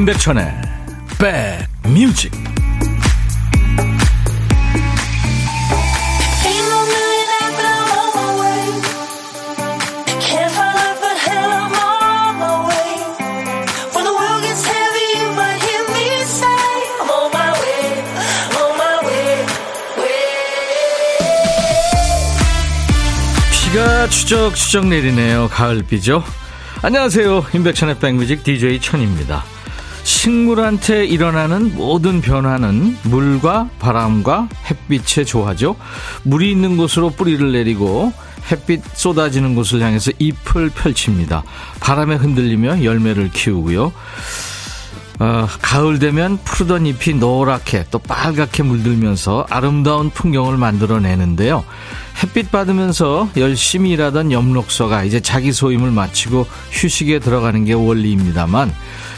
임백천의 백뮤직 비가 추적추적 내리네요. 가을비죠. 안녕하세요. 임백천의 백뮤직 DJ 천입니다. 식물한테 일어나는 모든 변화는 물과 바람과 햇빛의 조화죠. 물이 있는 곳으로 뿌리를 내리고 햇빛 쏟아지는 곳을 향해서 잎을 펼칩니다. 바람에 흔들리며 열매를 키우고요. 어, 가을 되면 푸르던 잎이 노랗게 또 빨갛게 물들면서 아름다운 풍경을 만들어내는데요. 햇빛 받으면서 열심히 일하던 엽록소가 이제 자기 소임을 마치고 휴식에 들어가는 게 원리입니다만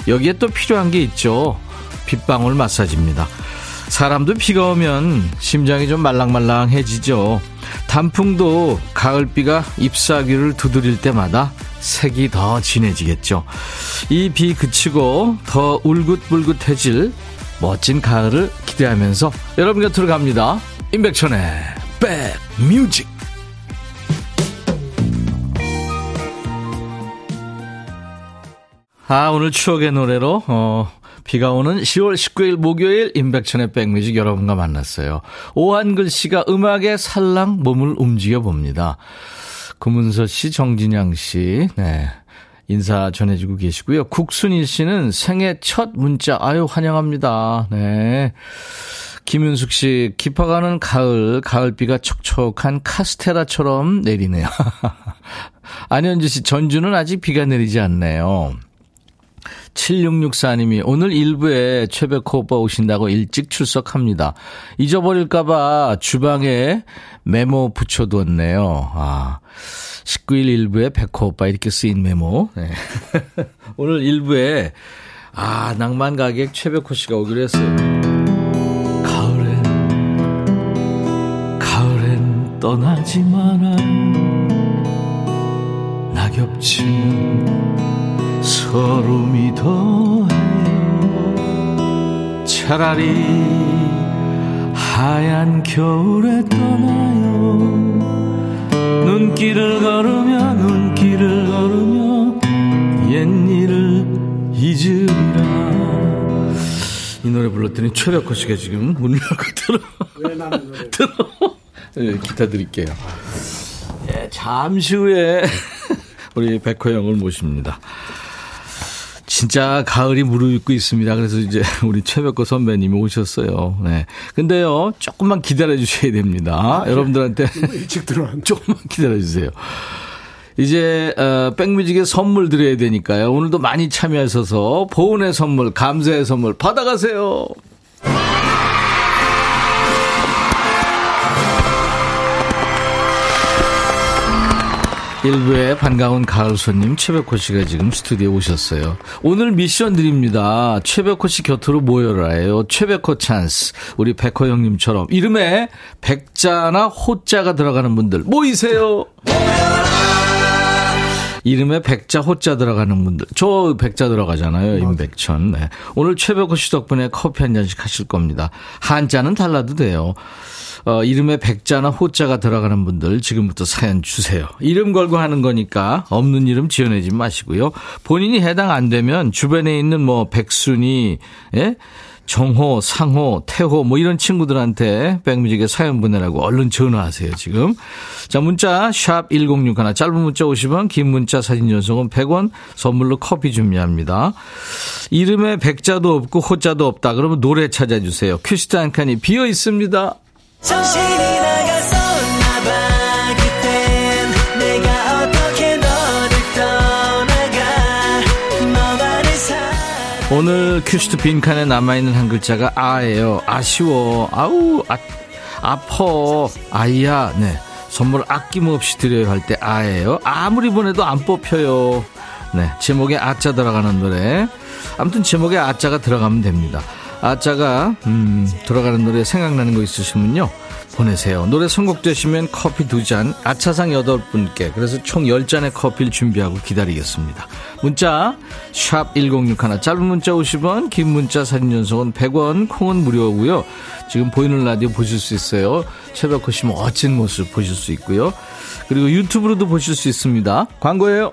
여기에 또 필요한 게 있죠. 빗방울 마사지입니다. 사람도 비가 오면 심장이 좀 말랑말랑해지죠. 단풍도 가을비가 잎사귀를 두드릴 때마다 색이 더 진해지겠죠. 이 비 그치고 더 울긋불긋해질 멋진 가을을 기대하면서 여러분 곁으로 갑니다. 임백천의 백뮤직 아 오늘 추억의 노래로 어, 비가 오는 10월 19일 목요일 임백천의 백뮤직 여러분과 만났어요. 오한글 씨가 음악의 살랑 몸을 움직여 봅니다. 구문서 씨, 정진양 씨, 네. 인사 전해주고 계시고요. 국순일 씨는 생애 첫 문자, 아유, 환영합니다. 네. 김윤숙 씨, 깊어가는 가을, 가을비가 촉촉한 카스테라처럼 내리네요. 안현주 씨, 전주는 아직 비가 내리지 않네요. 7664님이 오늘 일부에 최백호 오빠 오신다고 일찍 출석합니다. 잊어버릴까봐 주방에 메모 붙여두었네요. 아, 19일 일부에 백호 오빠 이렇게 쓰인 메모. 네. 오늘 일부에 아, 낭만 가객 최백호 씨가 오기로 했어요. 가을엔, 가을엔 떠나지 마라. 낙엽치는 서름이 더해요 차라리 하얀 겨울에 떠나요. 눈길을 걸으며 눈길을 걸으며 옛일을 잊으리라. 이 노래 불렀더니 최백호 씨가 지금 문을 열고 들어. 들어. 네, 기타 드릴게요. 예, 잠시 후에 우리 백호 형을 모십니다. 진짜 가을이 무르익고 있습니다. 그래서 이제 우리 최백호 선배님이 오셨어요. 네. 근데요, 조금만 기다려 주셔야 됩니다. 아, 여러분들한테. 일찍 들어왔 조금만 기다려 주세요. 이제, 어, 백뮤직에 선물 드려야 되니까요. 오늘도 많이 참여하셔서 보은의 선물, 감사의 선물 받아가세요. 일부에 반가운 가을 손님 최백호 씨가 지금 스튜디오에 오셨어요. 오늘 미션 드립니다. 최백호 씨 곁으로 모여라예요. 최백호 찬스. 우리 백호 형님처럼 이름에 백자나 호자가 들어가는 분들 모이세요. 이름에 백자 호자 들어가는 분들. 저 백자 들어가잖아요. 임백천. 네. 오늘 최백호 씨 덕분에 커피 한 잔씩 하실 겁니다. 한자는 달라도 돼요. 어, 이름에 백자나 호자가 들어가는 분들 지금부터 사연 주세요. 이름 걸고 하는 거니까 없는 이름 지어내지 마시고요. 본인이 해당 안 되면 주변에 있는 뭐 백순이, 예? 정호, 상호, 태호 뭐 이런 친구들한테 백뮤직에 사연 보내라고 얼른 전화하세요 지금. 자 문자 샵 1061 짧은 문자 50원 긴 문자 사진 전송은 100원 선물로 커피 준비합니다. 이름에 백자도 없고 호자도 없다 그러면 노래 찾아주세요. 큐시트 한 칸이 비어 있습니다. 오늘 큐시트 빈칸에 남아있는 한 글자가 아예요. 아쉬워. 아우 아, 아퍼. 아이야. 네. 선물 아낌없이 드려야 할 때 아예요. 아무리 보내도 안 뽑혀요. 네. 제목에 아자 들어가는 노래. 아무튼 제목에 아자가 들어가면 됩니다 아짜가 음, 들어가는 노래 생각나는 거 있으시면요 보내세요. 노래 선곡되시면 커피 두 잔, 아차상 여덟 분께 그래서 총 열잔의 커피를 준비하고 기다리겠습니다. 문자 샵 1061, 짧은 문자 50원, 긴 문자 사진 전송은 100원, 콩은 무료고요. 지금 보이는 라디오 보실 수 있어요. 최백호 씨 멋진 모습 보실 수 있고요. 그리고 유튜브로도 보실 수 있습니다. 광고예요.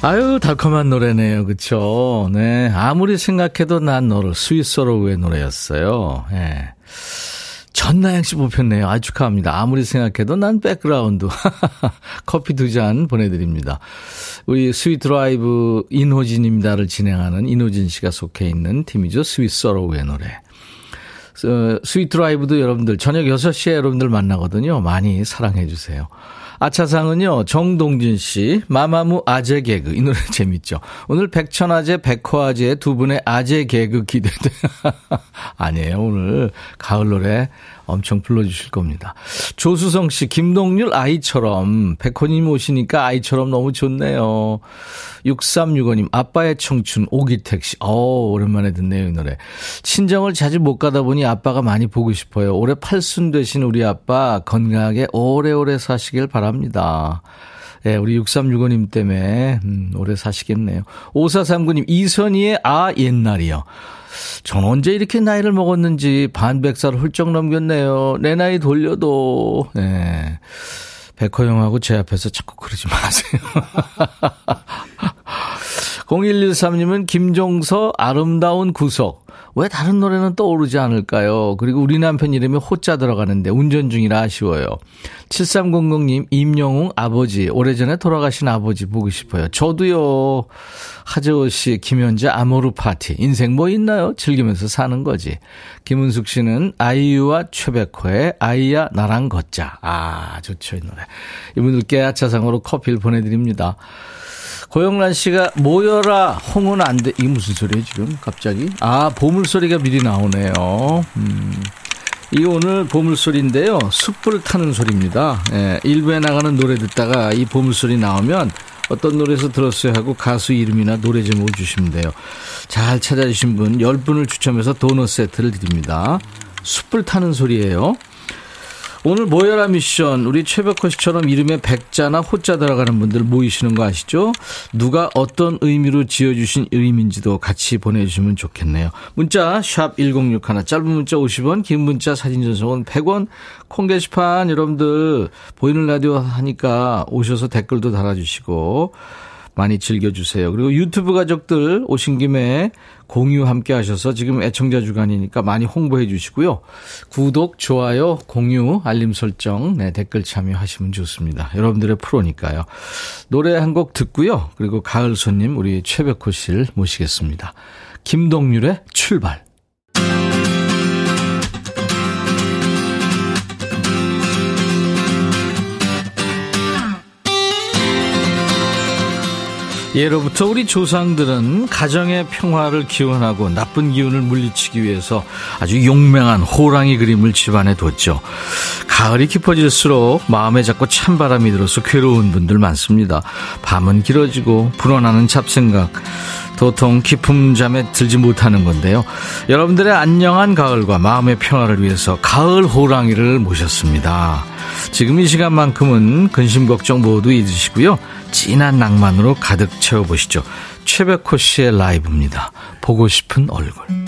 아유, 달콤한 노래네요. 그쵸? 네. 아무리 생각해도 난 너를 스위스로우의 노래였어요. 예. 네. 전나영 씨 뽑혔네요. 아주 축하합니다. 아무리 생각해도 난 백그라운드. 커피 두 잔 보내드립니다. 우리 Sweet Drive 인호진입니다를 진행하는 인호진 씨가 속해 있는 팀이죠. 스윗서로우의 노래. 어, Sweet Drive도 여러분들 저녁 6시에 여러분들 만나거든요. 많이 사랑해 주세요. 아차상은요, 정동진 씨, 마마무 아재 개그. 이 노래 재밌죠? 오늘 백천아재, 백호아재 두 분의 아재 개그 기대돼. 아니에요, 오늘. 가을 노래 엄청 불러주실 겁니다. 조수성 씨, 김동률 아이처럼, 백호님 오시니까 아이처럼 너무 좋네요. 6365님, 아빠의 청춘, 오기택 씨. 어 오랜만에 듣네요, 이 노래. 친정을 자주 못 가다 보니 아빠가 많이 보고 싶어요. 올해 팔순 되신 우리 아빠 건강하게 오래오래 사시길 바랍니다. 예, 우리 6365님 때문에, 음, 오래 사시겠네요. 5439님, 이선희의 아, 옛날이요. 전 언제 이렇게 나이를 먹었는지 반백살을 훌쩍 넘겼네요. 내 나이 돌려도. 네. 백호 형하고 제 앞에서 자꾸 그러지 마세요. 0113님은 김종서 아름다운 구석. 왜 다른 노래는 떠오르지 않을까요? 그리고 우리 남편 이름이 호자 들어가는데 운전 중이라 아쉬워요. 7300님, 임영웅 아버지, 오래전에 돌아가신 아버지 보고 싶어요. 저도요. 하재호 씨, 김현재 아모르 파티. 인생 뭐 있나요? 즐기면서 사는 거지. 김은숙 씨는 아이유와 최백호의 아이야 나랑 걷자. 아, 좋죠, 이 노래. 이분들께 아차상으로 커피를 보내드립니다. 고영란 씨가 모여라 홍은 안 돼. 이게 무슨 소리예요 지금 갑자기? 아 보물 소리가 미리 나오네요. 음. 이 오늘 보물소리인데요. 숯불 타는 소리입니다. 예, 일부에 나가는 노래 듣다가 이 보물소리 나오면 어떤 노래에서 들었어요 하고 가수 이름이나 노래 제목을 주시면 돼요. 잘 찾아주신 분 10분을 추첨해서 도넛 세트를 드립니다. 숯불 타는 소리예요. 오늘 모여라 미션 우리 최백호 씨처럼 이름에 백자나 호자 들어가는 분들 모이시는 거 아시죠? 누가 어떤 의미로 지어주신 이름인지도 같이 보내주시면 좋겠네요. 문자 샵 1061 짧은 문자 50원 긴 문자 사진 전송은 100원 콩 게시판 여러분들 보이는 라디오 하니까 오셔서 댓글도 달아주시고 많이 즐겨주세요. 그리고 유튜브 가족들 오신 김에 공유 함께 하셔서 지금 애청자 주간이니까 많이 홍보해 주시고요. 구독, 좋아요, 공유, 알림 설정, 네, 댓글 참여하시면 좋습니다. 여러분들의 프로니까요. 노래 한 곡 듣고요. 그리고 가을 손님 우리 최백호 씨를 모시겠습니다. 김동률의 출발. 예로부터 우리 조상들은 가정의 평화를 기원하고 나쁜 기운을 물리치기 위해서 아주 용맹한 호랑이 그림을 집안에 뒀죠. 가을이 깊어질수록 마음에 자꾸 찬바람이 들어서 괴로운 분들 많습니다. 밤은 길어지고 불어나는 잡생각, 도통 깊은 잠에 들지 못하는 건데요. 여러분들의 안녕한 가을과 마음의 평화를 위해서 가을 호랑이를 모셨습니다. 지금 이 시간만큼은 근심 걱정 모두 잊으시고요. 진한 낭만으로 가득 채워보시죠. 최백호 씨의 라이브입니다. 보고 싶은 얼굴.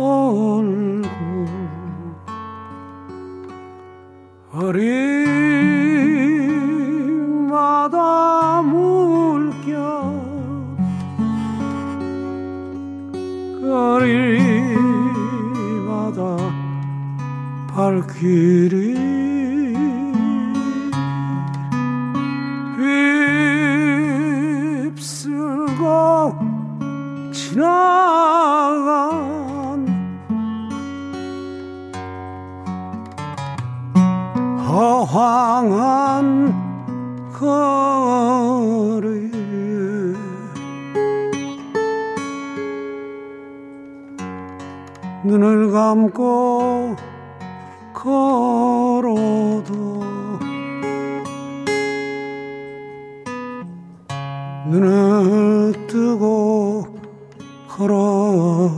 얼굴 어리마다 물결 거리마다 발길이 휩쓸고 지나 허황한 거리 눈을 감고 걸어도 눈을 뜨고 걸어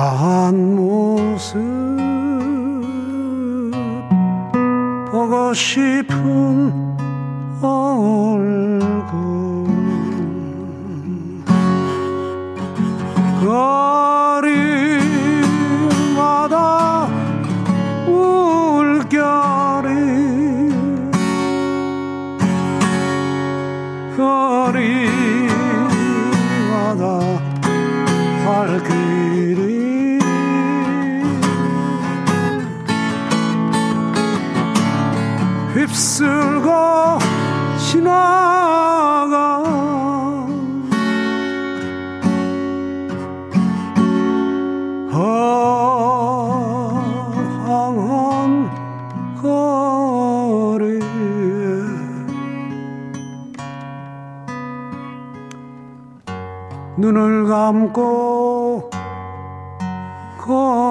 초라한 모습 보고 싶은 얼굴 쓸고 지나가. 허황한 거리 눈을 감고 걸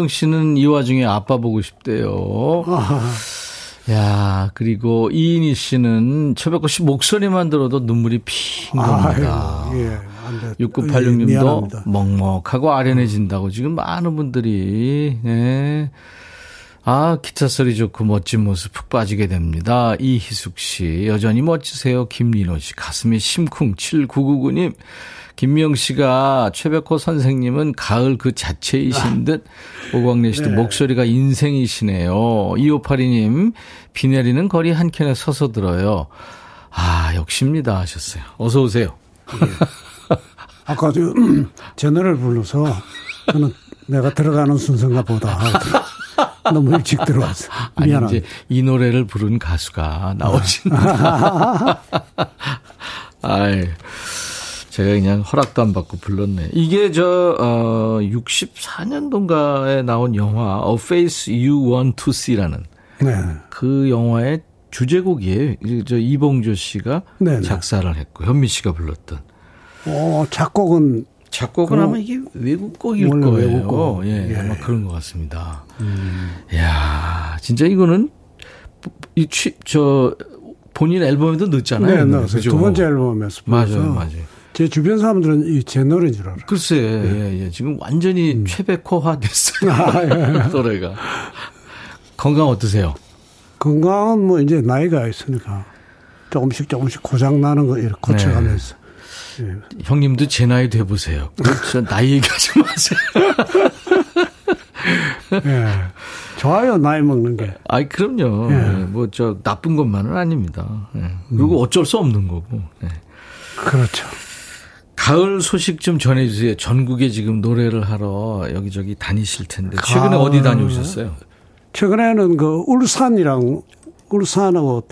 김성경 씨는 이 와중에 아빠 보고 싶대요. 야, 그리고 이인희 씨는 최백호 씨 목소리만 들어도 눈물이 핑 돕니다. 아이고, 예, 안 돼. 6986님도 미안합니다. 먹먹하고 아련해진다고 지금 많은 분들이, 네. 아, 기타 소리 좋고 멋진 모습 푹 빠지게 됩니다. 이희숙 씨, 여전히 멋지세요. 김민호 씨, 가슴이 심쿵. 7999님, 김미영 씨가 최백호 선생님은 가을 그 자체이신 듯 오광래 씨도 네. 목소리가 인생이시네요. 2582님, 비 내리는 거리 한켠에 서서 들어요. 아, 역시입니다 하셨어요. 어서 오세요. 아까 저, 제 노래를 불러서 저는 내가 들어가는 순서인가 보다 너무 일찍 들어왔어. 미안합니다. 이제 이 노래를 부른 가수가 나오신다. 아이, 제가 그냥 허락도 안 받고 불렀네. 이게 저 어, 64년도인가에 나온 영화 A Face You Want to See라는 네. 그 영화의 주제곡이에요. 저 이봉조 씨가 네네. 작사를 했고 현미 씨가 불렀던. 어, 작곡은 작곡은 그럼 아마 이게 외국곡일 거예요. 외국곡. 예, 예. 아마 그런 것 같습니다. 야 진짜 이거는 이 취, 저 본인 앨범에도 넣었잖아요. 네. 넣었어요. 두 번째 앨범에서 맞아요, 맞아요. 제 주변 사람들은 이제 노래인 줄 알아요. 글쎄, 예, 예. 지금 완전히 최백호화 됐어요. 음. 아, 예. 노래가. 건강 어떠세요? 건강은 뭐 이제 나이가 있으니까 조금씩 조금씩 고장 나는 거 이렇게 고쳐가면서. 예. 형님도 제 나이 돼 보세요. 저 나이 얘기하지 마세요. 예. 좋아요, 나이 먹는 게. 아이, 그럼요. 예. 뭐, 저, 나쁜 것만은 아닙니다. 예. 그리고 어쩔 수 없는 거고. 예. 그렇죠. 가을 소식 좀 전해주세요. 전국에 지금 노래를 하러 여기저기 다니실 텐데. 최근에. 어디 다녀오셨어요? 최근에는 그 울산이랑 울산하고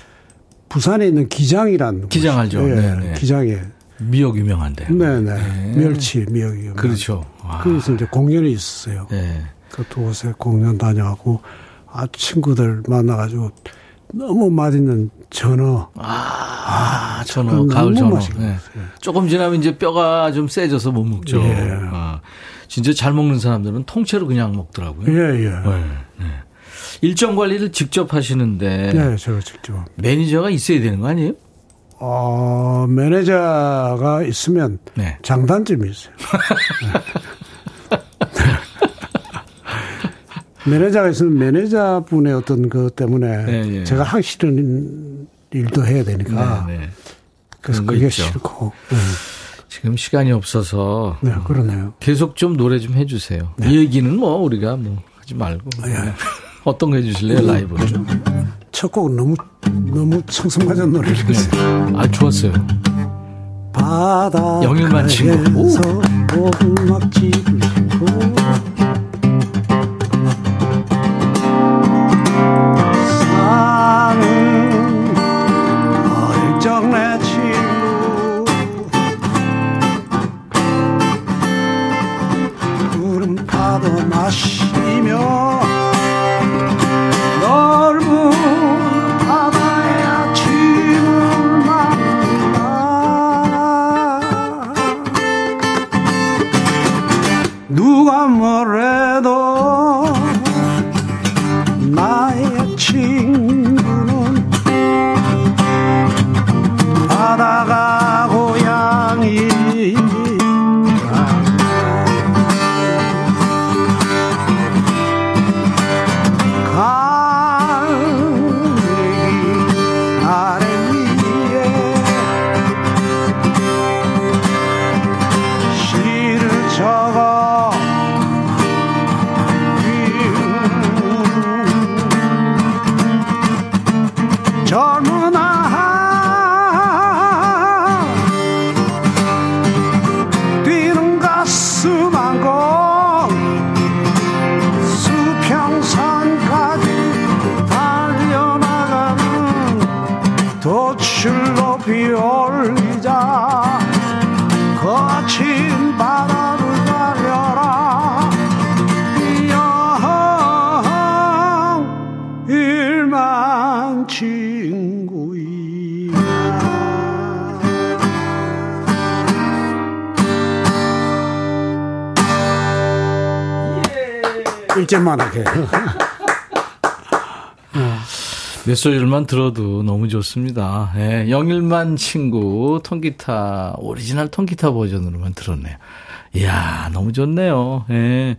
부산에 있는 기장이란 기장 알죠? 예, 네네. 기장에 미역 유명한데. 네네 멸치 미역이 그렇죠. 와. 그래서 이제 공연이 있었어요. 예. 그두 곳에 공연 다녀가고 아 친구들 만나가지고 너무 맛있는 전어 아, 전어, 그건 가을 전어. 예. 먹었어요. 조금 지나면 이제 뼈가 좀 세져서 못 먹죠. 예. 아, 진짜 잘 먹는 사람들은 통째로 그냥 먹더라고요. 예 예. 네, 네. 일정 관리를 직접 하시는데 네, 제가 직접. 매니저가 있어야 되는 거 아니에요? 어 매니저가 있으면 네. 장단점이 있어요. 매니저가 있으면 매니저분의 어떤 그 때문에 네, 예. 제가 하기 싫은 일도 해야 되니까 네, 네. 그래서 그게 있죠. 싫고 네, 지금 시간이 없어서 네 그러네요. 계속 좀 노래 좀 해주세요. 이 얘기는 뭐 우리가 뭐 하지 말고 예. 어떤 거 해주실래요 라이브로? 첫 곡은 너무 너무 청승맞은 노래를 했어요. 아 좋았어요. 바다 영일만 친구. 몇 소절만 들어도 너무 좋습니다. 예, 영일만 친구 통기타 오리지널 통기타 버전으로만 들었네요. 이야 너무 좋네요. 예.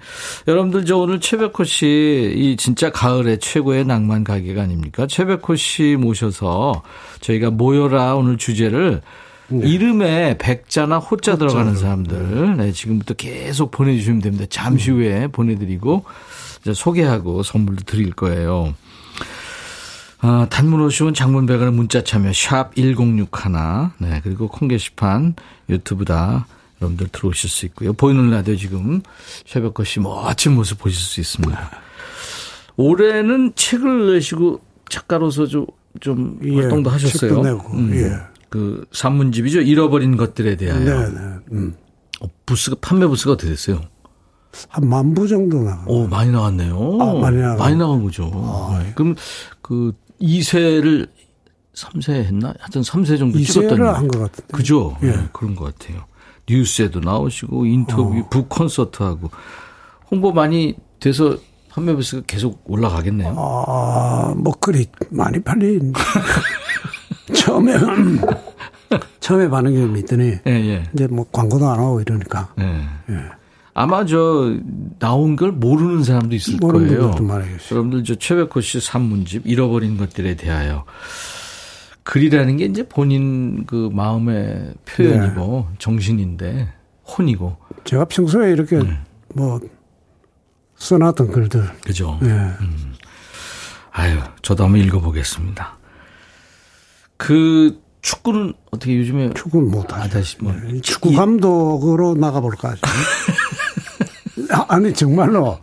여러분들 저 오늘 최백호 씨 이 진짜 가을의 최고의 낭만 가객이 아닙니까? 최백호 씨 모셔서 저희가 모여라 오늘 주제를 이름에 백자나 호자 들어가는 사람들 네, 지금부터 계속 보내주시면 됩니다. 잠시 후에 보내드리고 소개하고 선물도 드릴 거예요. 아, 단문 50원 장문 100원의 문자 참여 샵 1061. 네, 그리고 콩 게시판 유튜브다 여러분들 들어오실 수 있고요. 보이는 라디오 지금 씨 멋진 모습 보실 수 있습니다. 올해는 책을 내시고 작가로서 좀, 좀 예, 활동도 하셨어요. 책도 내고, 예. 그 산문집이죠. 잃어버린 것들에 대하여. 네 네 음. 어, 부스가 판매 부스가 어떻게 됐어요? 한 만 부 정도 나가 오, 많이 나갔네요. 아, 많이 나가- 많이 나간 거죠. 네. 그럼 그 2세를 3세 했나? 하여튼 3세 정도 찍었다는 이세를 한것 같은데 그죠? 예. 네, 그런 것 같아요. 뉴스에도 나오시고 인터뷰, 어. 북 콘서트 하고 홍보 많이 돼서 판매 부스가 계속 올라가겠네요. 아, 뭐 그리 많이 팔린 처음에 처음에 반응이 좀 있더니 예, 예. 이제 뭐 광고도 안 하고 이러니까 예. 아마 저 나온 걸 모르는 사람도 있을 모르는 거예요. 여러분들 저 최백호 씨 산문집 잃어버린 것들에 대하여 글이라는 게 이제 본인 그 마음의 표현이고 네. 정신인데 혼이고 제가 평소에 이렇게 네. 뭐 써놨던 글들. 그죠. 예. 음. 아유, 저도 한번 읽어보겠습니다. 그 축구는 어떻게 요즘에 축구는 못하죠. 아, 다시 뭐 예, 축구 감독으로 나가볼까. 아, 아니 정말로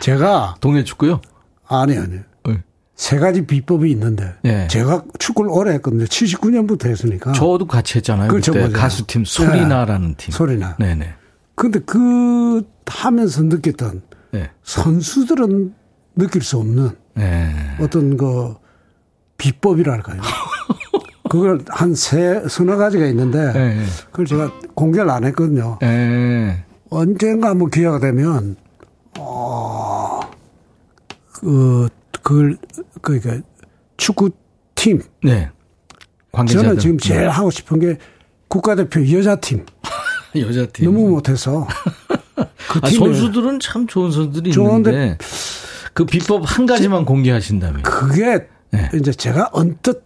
제가 동네 축구요? 아니 아니 네. 세 가지 비법이 있는데 네. 제가 축구를 오래 했거든요. 79년부터 했으니까. 저도 같이 했잖아요. 그렇죠, 그때 맞아요. 가수팀 소리나라는 팀. 소리나. 네네. 근데 그 하면서 느꼈던 네. 선수들은 느낄 수 없는 네. 어떤 그 비법이랄까요. 그걸 한 세, 서너 가지가 있는데 네. 그걸 제가 공개를 안 했거든요. 네. 언젠가 한번 기회가 되면, 어, 그, 그걸, 그니까 축구 팀. 네. 관계자들. 저는 지금 제일 하고 싶은 게 국가대표 여자팀. 여자팀. 너무 못해서. 그 아, 선수들은 참 좋은 선수들이 좋은데 있는데 그 비법 한 가지만 공개하신다면. 그게 네. 이제 제가 언뜻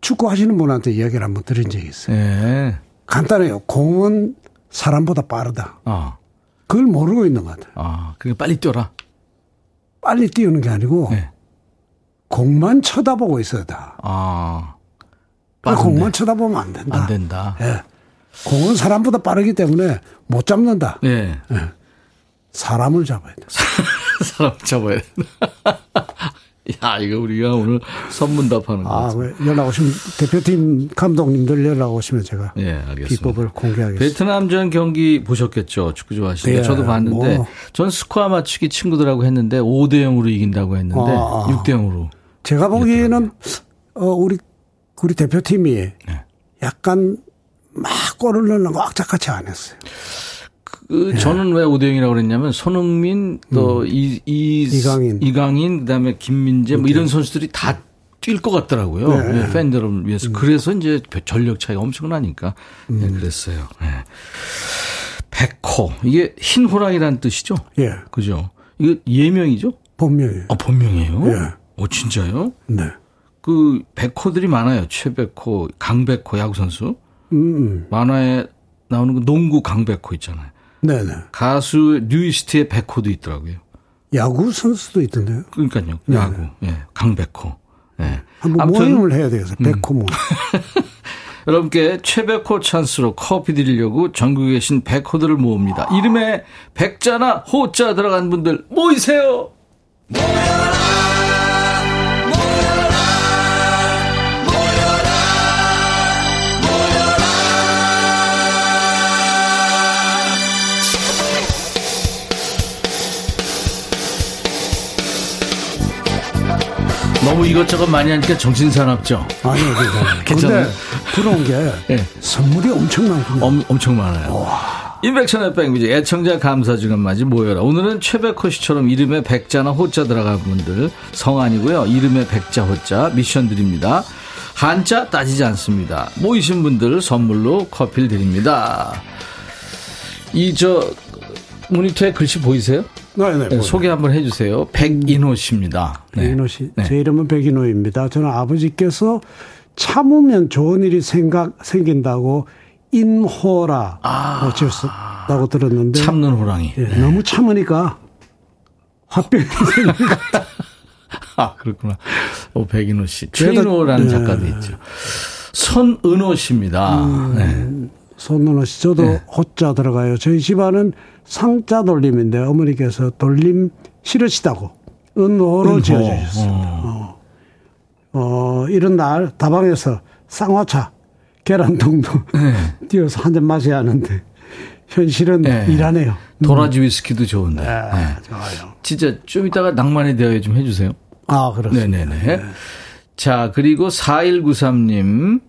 축구 하시는 분한테 이야기를 한번 드린 적이 있어요. 네. 간단해요. 공은 사람보다 빠르다. 아, 그걸 모르고 있는 것 같아요. 아, 그게 빨리 뛰어라. 빨리 뛰는 게 아니고 네. 공만 쳐다보고 있어야 다. 아, 그 빠른데. 공만 쳐다보면 안 된다. 안 된다. 예. 공은 사람보다 빠르기 때문에 못 잡는다. 네. 사람을 잡아야 돼. 사람 잡아야 된다. 야, 이거 우리가 오늘 선문답하는 거 아. 왜 연락 오시면 대표팀 감독님들 연락 오시면 제가 예, 알겠습니다. 비법을 공개하겠습니다. 베트남전 경기 보셨겠죠? 축구 좋아하시니까. 네, 저도 봤는데, 뭐. 전 스코어 맞추기 친구들하고 했는데, 5대 0으로 이긴다고 했는데, 아, 아. 6대 0으로. 제가 보기에는 어 우리 우리 대표팀이 네. 약간 막 골을 넣는 악착같이 안 했어요. 그 예. 저는 왜 5대 0이라고 그랬냐면, 손흥민, 또 이, 이, 음. 이강인. 이강인, 그 다음에 김민재, 뭐 이런 선수들이 다 뛸 것 같더라고요. 네. 예, 팬들을 위해서. 그래서 이제 전력 차이가 엄청나니까. 음. 예, 그랬어요. 예. 백호. 이게 흰 호랑이라는 뜻이죠? 예, 그죠? 이거 예명이죠? 본명이에요. 아, 본명이에요? 예. 오, 진짜요? 네. 그 백호들이 많아요. 최백호, 강백호 야구 선수. 음, 음. 만화에 나오는 그 농구 강백호 있잖아요. 네네. 가수 뉴이스트의 백호도 있더라고요. 야구 선수도 있던데요. 그러니까요. 야구. 예. 강백호. 예. 한번 아무튼 모임을 해야 되겠어요. 백호 모임. 여러분께 최백호 찬스로 커피 드리려고 전국에 계신 백호들을 모읍니다. 이름에 백자나 호자 들어간 분들 모이세요. 너무 이것저것 많이 하니까 정신 사납죠? 아니요, 괜찮아요. 괜찮아요? 그런 게 예. 선물이 엄청 많군요. 엄, 엄청 많아요. 인백천의 백뮤직 애청자 감사 주간 맞이 모여라. 오늘은 최백호 씨처럼 이름에 백자나 호자 들어간 분들 성안이고요. 이름에 백자 호자 미션 드립니다. 한자 따지지 않습니다. 모이신 분들 선물로 커피를 드립니다. 이 저 모니터에 글씨 보이세요? 네, 네. 네, 소개 한번 해주세요. 백인호 씨입니다. 네. 백인호 씨. 네. 제 이름은 백인호입니다. 저는 아버지께서 참으면 좋은 일이 생각, 생긴다고 인호라 고 지었다고 들었는데. 참는 호랑이. 예, 너무 참으니까 화병이 생긴 것 같아요. 아, 그렇구나. 오, 백인호 씨. 최인호라는 네. 작가도 있죠. 손은호 씨입니다. 음. 네. 손은호 씨, 저도 네. 호자 들어가요. 저희 집안은 상자 돌림인데 어머니께서 돌림 싫으시다고 은호로 은호. 지어주셨습니다. 어. 어, 이런 날 다방에서 쌍화차, 계란통도 네. 띄어서 한 잔 마셔야 하는데 현실은 네. 일하네요. 도라지 위스키도 좋은데. 아, 네. 좋아요. 진짜 좀 이따가 낭만에 대하여 좀 해주세요. 아, 그렇습니다. 네네네. 자, 그리고 4193님.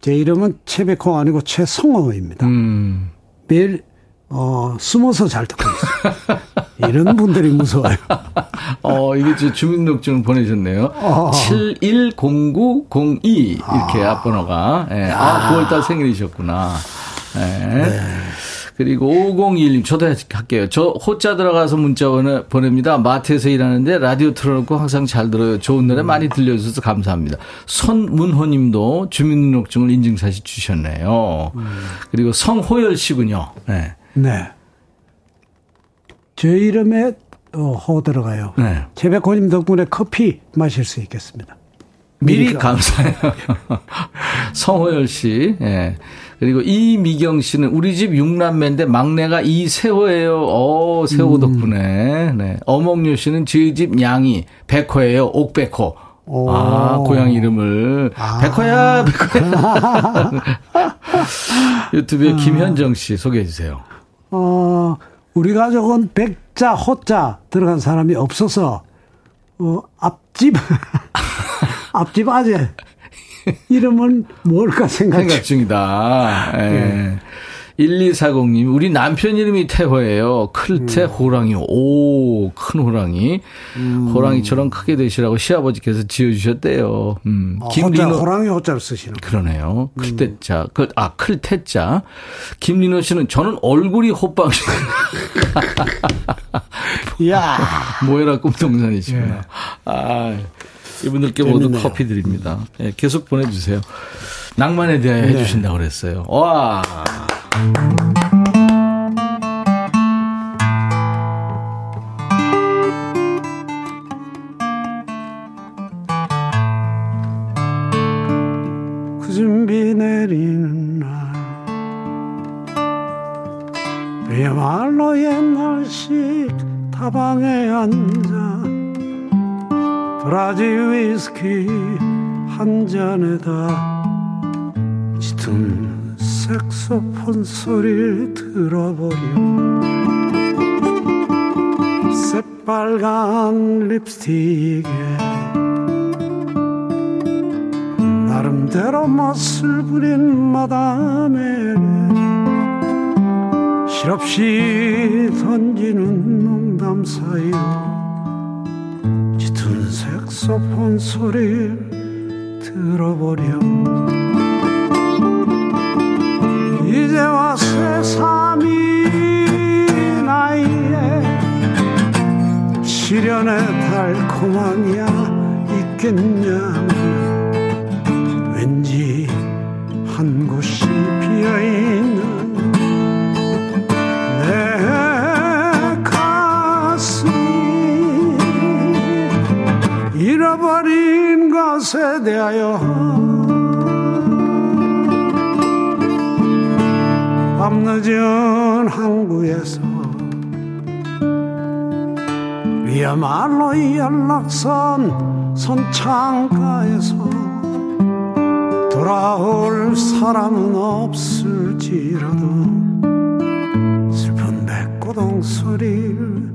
제 이름은 최백호 아니고 최성호입니다. 음, 매일 어, 숨어서 잘 듣고 있어요. 이런 분들이 무서워요. 어, 이게 저 주민등록증을 보내셨네요. 어. 710902 이렇게 앞번호가. 예. 아, 9월달 생일이셨구나. 예. 그리고 5021님, 저도 할게요. 저 호자 들어가서 문자 보냅니다. 마트에서 일하는데 라디오 틀어놓고 항상 잘 들어요. 좋은 노래 많이 들려주셔서 감사합니다. 손문호 님도 주민등록증을 인증사실 주셨네요. 그리고 성호열 씨군요. 네. 네. 제 이름에 어, 호 들어가요. 네. 최백호님 덕분에 커피 마실 수 있겠습니다. 미리 감사해요. 성호열 씨, 예. 그리고 이미경 씨는 우리 집 6남매인데 막내가 이세호예요. 어, 세호 덕분에. 네. 어몽요 씨는 저희 집 양이 백호예요. 옥백호. 오. 아, 고향 이름을. 아. 백호야, 백호야. 유튜브에 김현정 씨 소개해 주세요. 어, 우리 가족은 백자, 호자 들어간 사람이 없어서, 어, 앞집, 앞집 아재. 이름은 뭘까 생각 중. 생각 중이다. 예. 네. 1240님, 우리 남편 이름이 태호예요. 클테 음. 호랑이. 오, 큰 호랑이. 호랑이처럼 크게 되시라고 시아버지께서 지어주셨대요. 음. 어, 호자, 김리노. 호랑이 호자를 쓰시는 거. 그러네요. 클테 자. 그, 아, 클테 자. 김리노 씨는 저는 얼굴이 호빵이. 이야. 모여라 꿈동산이시구나. 예. 아, 이분들께 모두. 커피 드립니다. 예, 계속 보내주세요. 낭만에 대하여 네. 해주신다고 그랬어요. 와. 그 준비 내리는 날 그야말로 옛날식 다방에 앉아 브라질 위스키 한 잔에다 짙은 색소폰 소리를 들어버려 새빨간 립스틱에 나름대로 멋을 부린 마담에게 실없이 던지는 농담 사이로 짙은 색소폰 소리를 들어보렴 이제와 새삼이 나이에 시련의 달콤함이야 있겠냐면 왠지 한 곳이 비어있는 내 가슴이 잃어버린 것에 대하여 밤늦은 항구에서 위야말로 이 연락선 선창가에서 돌아올 사람은 없을지라도 슬픈 백고동 소리를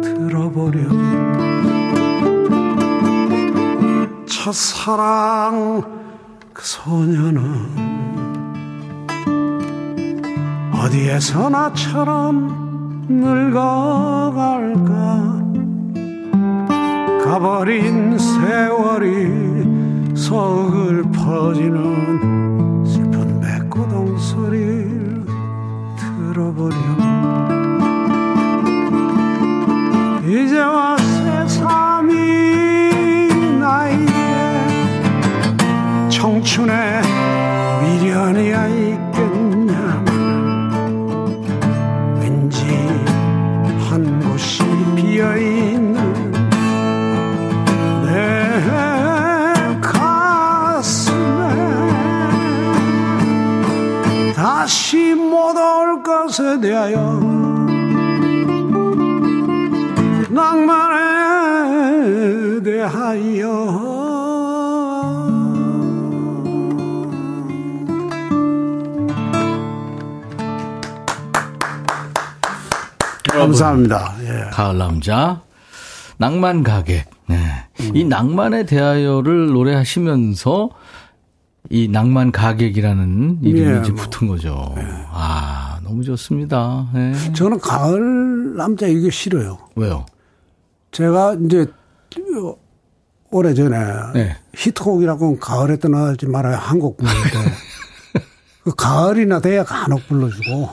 들어보렴. 첫사랑 그 소녀는 어디에서 나처럼 늙어갈까? 가버린 세월이 서글퍼지는 슬픈 백고동 소리를 들어보렴. 이제와 새삼이 나이에 청춘의 미련이야 있 다시 못 올 것에 대하여 낭만에 대하여 감사합니다. 예. 가을 남자, 낭만 가객. 네. 이 낭만에 대하여를 노래하시면서 이 낭만 가객이라는 이름이 예, 이제 뭐. 붙은 거죠. 아, 너무 좋습니다. 네. 저는 가을 남자 이게 싫어요. 왜요? 제가 이제 오래 전에 네. 히트곡이라고 가을에 떠나지 말아요 한곡 부르는데 그 가을이나 돼야 간혹 불러주고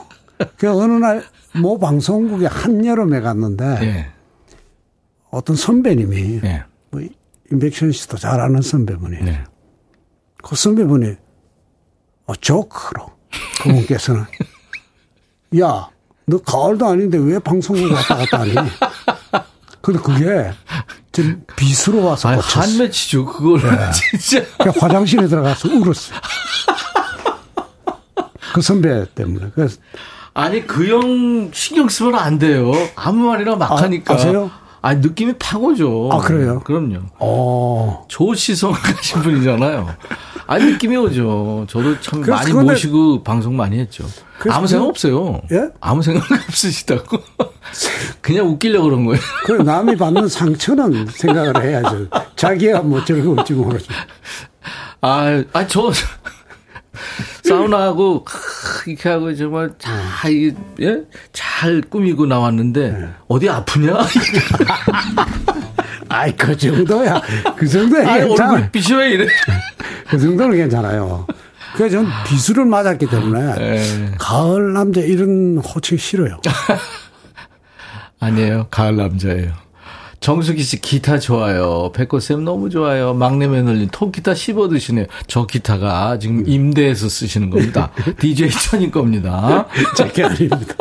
그 어느 날 모 방송국에 한여름에 갔는데 예. 어떤 선배님이 예. 뭐 인백션 씨도 잘 아는 선배분이 네. 그 선배분이 어, 조크로 그분께서는 야 너 가을도 아닌데 왜 방송국 왔다 갔다 하니 근데 그게 지금 빗으로 와서 아니, 꽂혔어. 한 매치죠, 그걸. 네. 진짜. 화장실에 들어가서 울었어요. 그 선배 때문에. 그래서 아니, 그 형 신경 쓰면 안 돼요. 아무 말이나 막 아, 하니까. 아세요? 아니, 느낌이 파고죠. 아, 그래요? 그럼요. 어. 조시성 가신 분이잖아요. 아니, 느낌이 오죠. 저도 참 많이 그거는- 모시고 방송 많이 했죠. 아무 생각 그- 없어요. 예? 아무 생각 없으시다고. 그냥 웃기려고 그런 거예요. 그 남이 받는 상처는 생각을 해야죠. 자기가 뭐 즐거울지 모르죠. 아, 아, 저, 사우나하고, 크, 이렇게 하고, 정말, 다, 이게, 예? 잘 꾸미고 나왔는데, 네. 어디 아프냐? 아이, 그 정도야. 그 정도야. 아, 괜찮아. 얼굴 빛이 왜 이래? 그 정도는 괜찮아요. 그래서 전 비수를 맞았기 때문에 예. 가을 남자 이런 호칭 싫어요. 아니에요. 가을 남자예요. 정수기 씨 기타 좋아요. 백호 쌤 너무 좋아요. 막내 며느님 통기타 씹어 드시네요. 저 기타가 지금 임대해서 쓰시는 겁니다. DJ 천인 겁니다. 제게 아닙니다.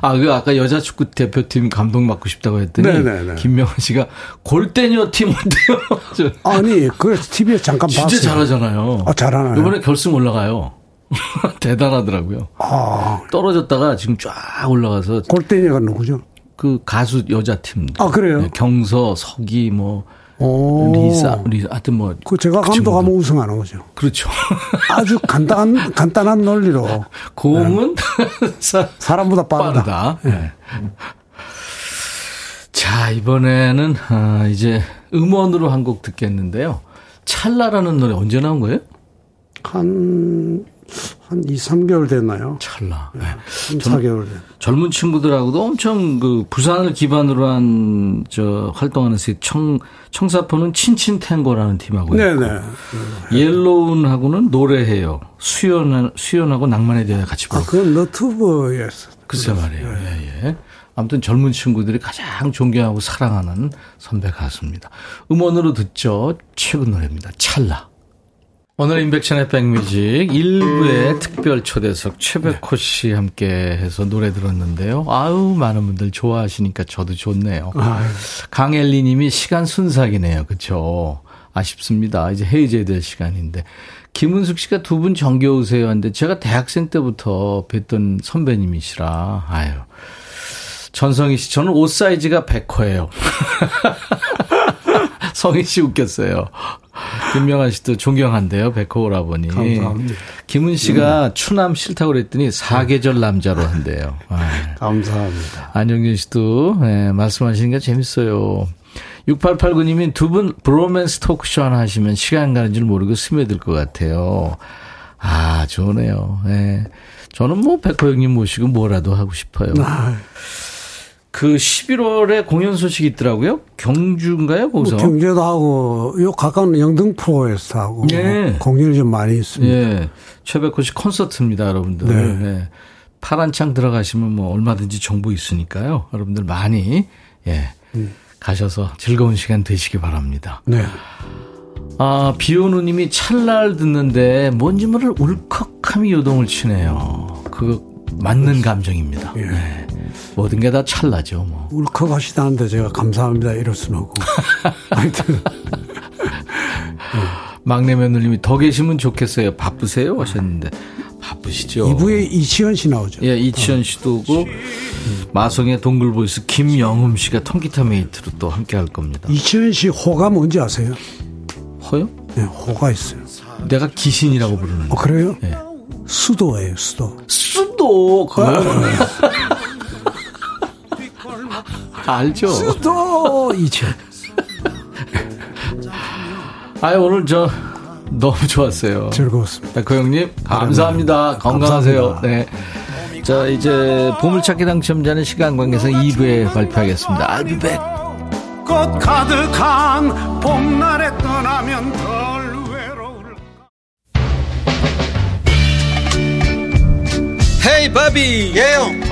아, 그 아까 여자 축구 대표팀 감독 맡고 싶다고 했더니 네네네. 김명환 씨가 골대녀 팀 어때요? 저 아니, 그 TV에 잠깐 진짜 봤어요. 잘하잖아요. 아, 잘하나요? 이번에 결승 올라가요. 대단하더라고요. 아, 떨어졌다가 지금 쫙 올라가서 골대녀가 누구죠? 그 가수 여자 팀. 아, 그래요? 경서, 서기, 뭐 오. 리사, 리사, 하여튼 뭐. 그 제가 그 감독하면 친구들. 우승하는 거죠. 그렇죠. 아주 간단한, 간단한 논리로 공은 사- 사람보다 빠르다. 빠르다. 네. 자, 이번에는, 아, 이제 음원으로 한 곡 듣겠는데요. 찰나라는 노래 언제 나온 거예요? 한, 한 2, 3개월 됐나요? 찰나. 네. 3, 4개월 됐 젊은 친구들하고도 엄청 그 부산을 기반으로 한 저 활동하는 세 청, 청사포는 친친탱고라는 팀하고요. 네네. 옐로운하고는 노래해요. 수연, 수연하고 낭만에 대해 같이 아, 부르고. 그건 너튜브였어. 글쎄 말이에요. 예, 예. 아무튼 젊은 친구들이 가장 존경하고 사랑하는 선배 가수입니다. 음원으로 듣죠. 최근 노래입니다. 찰나. 오늘 인백션의 백뮤직 1부의 특별 초대석 최백호 씨 함께 해서 노래 들었는데요. 아우, 많은 분들 좋아하시니까 저도 좋네요. 강엘리 님이 시간 순삭이네요. 그쵸? 아쉽습니다. 이제 헤이제야 될 시간인데. 김은숙 씨가 두 분 정겨우세요. 하는데 제가 대학생 때부터 뵀던 선배님이시라. 아유. 전성희 씨, 저는 옷 사이즈가 100호예요. 성희 씨 웃겼어요. 김명환 씨도 존경한대요. 백호 오라버니. 감사합니다. 김은 씨가 추남 싫다고 그랬더니 사계절 남자로 한대요. 아, 감사합니다. 안영준 씨도 네, 말씀하시는 게 재밌어요. 6889님이 두 분 브로맨스 토크쇼 하나 하시면 시간 가는 줄 모르고 스며들 것 같아요. 아, 좋네요. 네. 저는 뭐 백호 형님 모시고 뭐라도 하고 싶어요. 아, 그 11월에 공연 소식이 있더라고요. 경주인가요? 뭐 거기서. 경제도 하고, 요 가까운 영등포에서 하고, 예. 공연이 좀 많이 있습니다. 예. 최백호 씨 콘서트입니다, 여러분들. 네. 네. 파란 창 들어가시면 뭐 얼마든지 정보 있으니까요. 여러분들 많이, 예. 가셔서 즐거운 시간 되시기 바랍니다. 네. 아, 비오누님이 찰날 듣는데 뭔지 모를 울컥함이 요동을 치네요. 그거 맞는 감정입니다. 예. 네. 모든 게 다 찰나죠, 뭐. 울컥하시다는데 제가 감사합니다. 이럴 수는 없고. 하여튼, 막내 며느님이 더 계시면 좋겠어요. 바쁘세요? 하셨는데. 바쁘시죠. 2부에 이치현 씨 나오죠. 예, 이치현 씨도 오고 마성의 동굴 voice 김영음 씨가 통기타 mate로 또 함께 할 겁니다. 이치현 씨 호가 뭔지 아세요? 호요? 네, 호가 있어요. 내가 기신이라고 부르는. 어, 그래요? 예. 수도예요, 수도. 수도 그거요? 알죠. 수도 이치현. 아유 오늘 저 너무 좋았어요. 즐거웠습니다. 백호 형님 감사합니다. 건강하세요. 네. 자 이제 보물찾기 당첨자는 시간 관계상 2부에 발표하겠습니다. I'll be back. 꽃 가득한 봄날에 떠나면 덜 외로울 헤이 바비 예영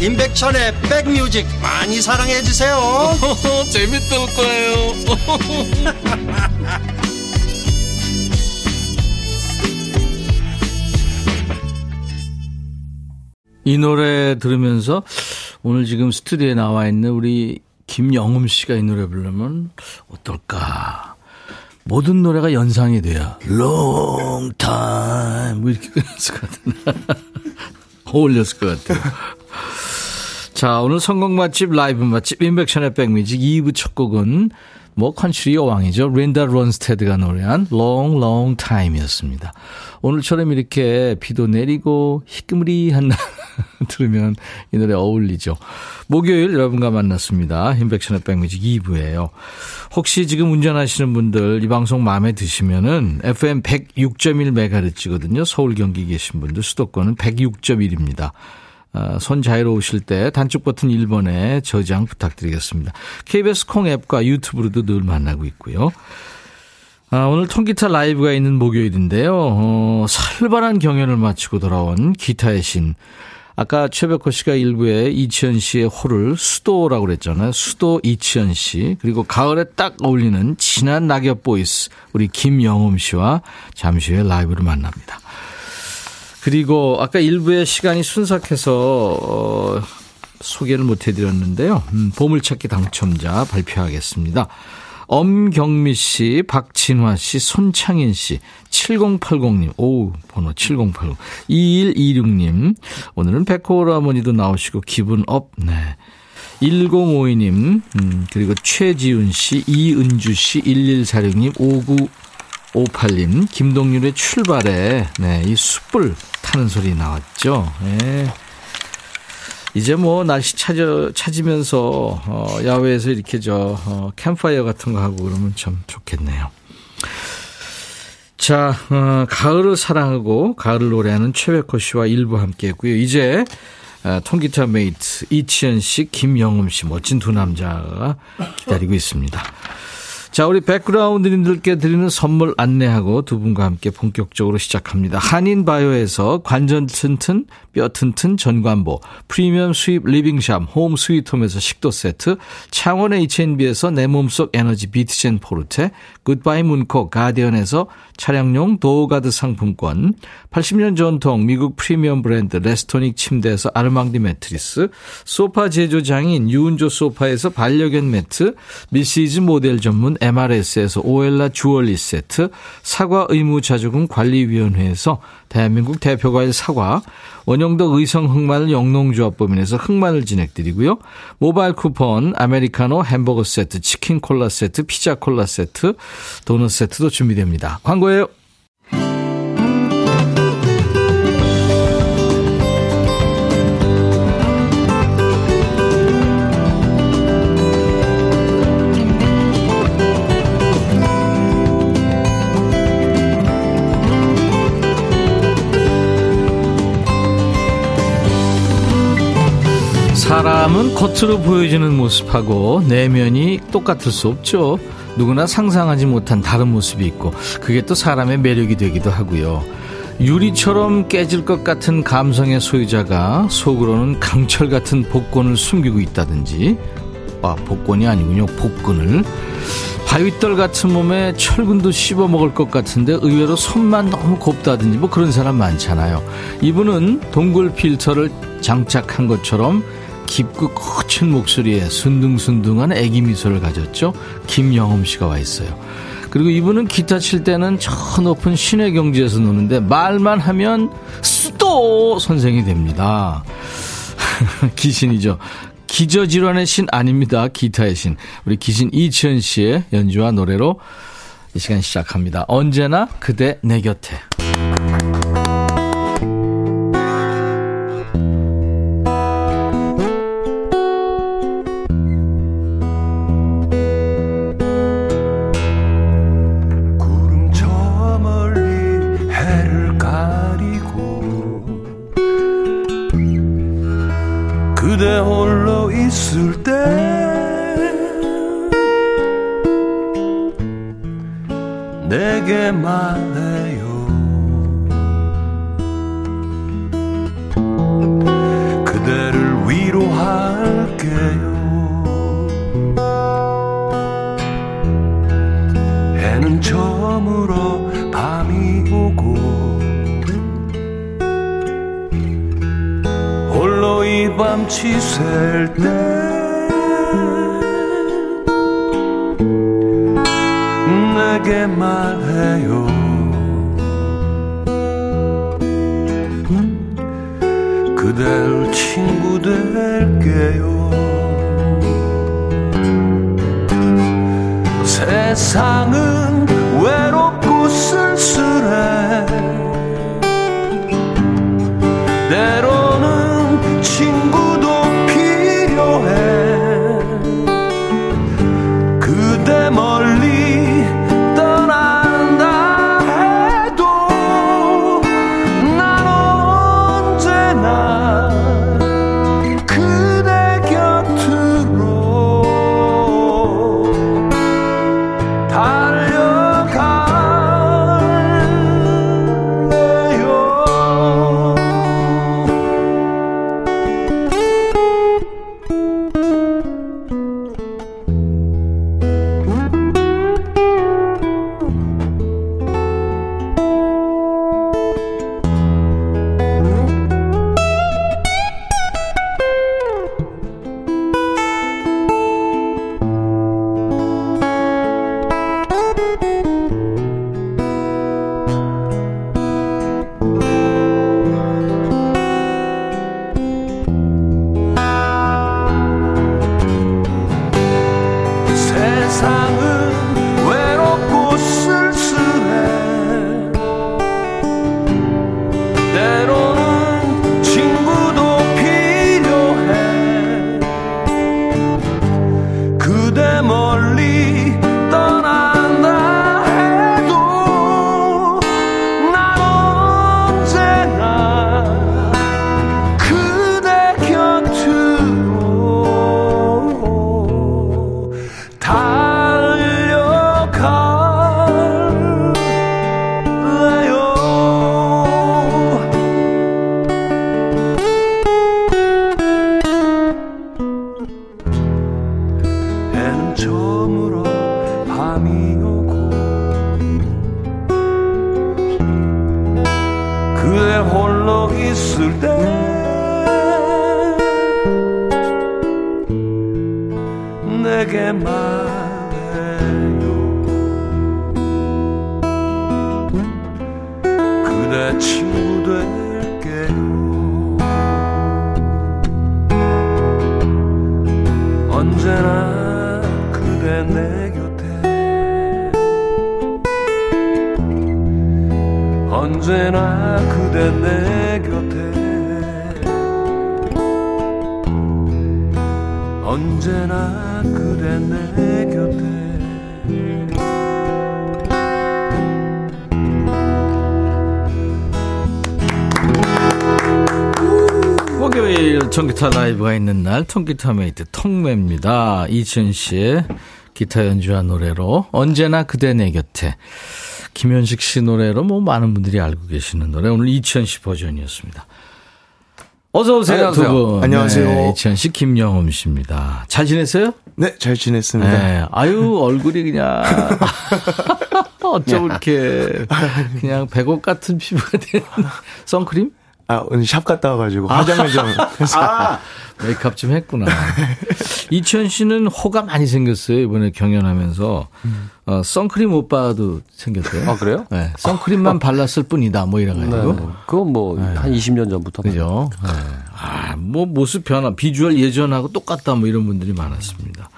임백천의 백뮤직 많이 사랑해 주세요 재밌을 거예요 이 노래 들으면서 오늘 지금 스튜디오에 나와 있는 우리 김영음 씨가 이 노래 부르면 어떨까? 모든 노래가 연상이 돼요. Long time. 뭐 이렇게 끝났을 것 같은데. 어울렸을 것 같아요. 자, 오늘 선곡 맛집, 라이브 맛집, 임백천의 백뮤직 2부 첫 곡은 뭐 country 여왕이죠. 린다 론스테드가 노래한 Long Long Time이었습니다. 오늘처럼 이렇게 비도 내리고 희끄무리한 날 들으면 이 노래 어울리죠. 목요일 여러분과 만났습니다. 임백천의 백뮤직 2부예요. 혹시 지금 운전하시는 분들 이 방송 마음에 드시면은 FM 106.1MHz거든요. 서울 경기 계신 분들 수도권은 106.1입니다. 아, 손 자유로우실 때 단축 버튼 1번에 저장 부탁드리겠습니다. KBS 콩 앱과 유튜브로도 늘 만나고 있고요. 아, 오늘 통기타 라이브가 있는 목요일인데요. 어, 살벌한 경연을 마치고 돌아온 기타의 신. 아까 최백호 씨가 일부에 이치현 씨의 호를 수도라고 그랬잖아요. 수도 이치현 씨. 그리고 가을에 딱 어울리는 진한 낙엽 voice. 우리 김영음 씨와 잠시 후에 라이브를 만납니다. 그리고 아까 일부의 시간이 순삭해서 어, 소개를 못 해드렸는데요. 음, 보물찾기 당첨자 발표하겠습니다. 엄경미 씨, 박진화 씨, 손창인 씨, 7080님, 오 번호 7080, 2126님, 오늘은 백호 오라버니도 나오시고 기분 업, 네. 1052님, 음, 그리고 최지훈 씨, 이은주 씨, 1146님, 5958님, 김동률의 출발에, 네, 이 숯불 타는 소리 나왔죠. 네. 이제 뭐 날씨 찾아, 찾으면서, 어, 야외에서 이렇게 저, 어, 캠파이어 같은 거 하고 그러면 참 좋겠네요. 자, 어, 가을을 사랑하고 가을을 노래하는 최백호 씨와 일부 함께 했고요. 이제, 어, 통기타 mate 이치현 씨, 김영음 씨, 멋진 두 남자가 기다리고 있습니다. 자, 우리 백그라운드님들께 드리는 선물 안내하고 두 분과 함께 본격적으로 시작합니다. 한인바이오에서 관절 튼튼, 뼈 튼튼 전관보, 프리미엄 수입 living shop, Home Sweet Home에서 식도 세트, 창원 H&B에서 내 몸속 에너지 비트젠 포르테, 굿바이 문콕 가디언에서 차량용 door guard 상품권, 80년 전통 미국 프리미엄 브랜드 레스토닉 침대에서 아르망디 매트리스, 소파 제조장인 유운조 소파에서 반려견 매트, 미시즈 모델 전문 MRS에서 오엘라 주얼리 세트, 사과 의무 자조금 관리위원회에서 대한민국 대표 과일 사과, 원영덕 의성 흑마늘 영농조합법인에서 흑마늘 진행드리고요. 모바일 쿠폰, 아메리카노 햄버거 세트, 치킨 콜라 세트, 피자 콜라 세트, 도넛 세트도 준비됩니다. 광고예요. 겉으로 보여지는 모습하고 내면이 똑같을 수 없죠. 누구나 상상하지 못한 다른 모습이 있고 그게 또 사람의 매력이 되기도 하고요. 유리처럼 깨질 것 같은 감성의 소유자가 속으로는 강철 같은 복권을 숨기고 있다든지 아 복권이 아니군요 복근을 바위떨 같은 몸에 철근도 씹어 먹을 것 같은데 의외로 손만 너무 곱다든지 뭐 그런 사람 많잖아요. 이분은 동굴 필터를 장착한 것처럼 깊고 거친 목소리에 순둥순둥한 애기 미소를 가졌죠. 김영흠 씨가 와 있어요. 그리고 이분은 기타 칠 때는 저 높은 신의 경지에서 노는데 말만 하면 수도 선생이 됩니다. 기신이죠. 기저질환의 신 아닙니다. 기타의 신. 우리 기신 이치현 씨의 연주와 노래로 이 시간 시작합니다. 언제나 그대 내 곁에. 통기타 라이브가 있는 날 통기타 메이트 통매입니다. 이치현 씨의 기타 연주한 노래로 언제나 그대 내 곁에 김현식 씨 노래로 뭐 많은 분들이 알고 계시는 노래 오늘 이치현 씨 버전이었습니다. 어서 오세요 안녕하세요. 두 분. 안녕하세요. 네, 이치현 씨 김영흠 씨입니다. 잘 지냈어요? 네, 잘 지냈습니다. 네. 아유 얼굴이 그냥 어쩜 이렇게 그냥 백옥 같은 피부가 되는 선크림? 아, 오늘 샵 갔다 와가지고 화장을 좀 해서. 아, 메이크업 좀 했구나. 이천 씨는 호가 많이 생겼어요. 이번에 경연하면서. 어, 선크림 오빠도 생겼대요. 아, 그래요? 네. 선크림만 발랐을 뿐이다. 뭐 이래가지고. 네. 그건 뭐한 20년 전부터 그죠? 네. 아, 뭐 모습 변화, 비주얼 예전하고 똑같다. 뭐 이런 분들이 많았습니다.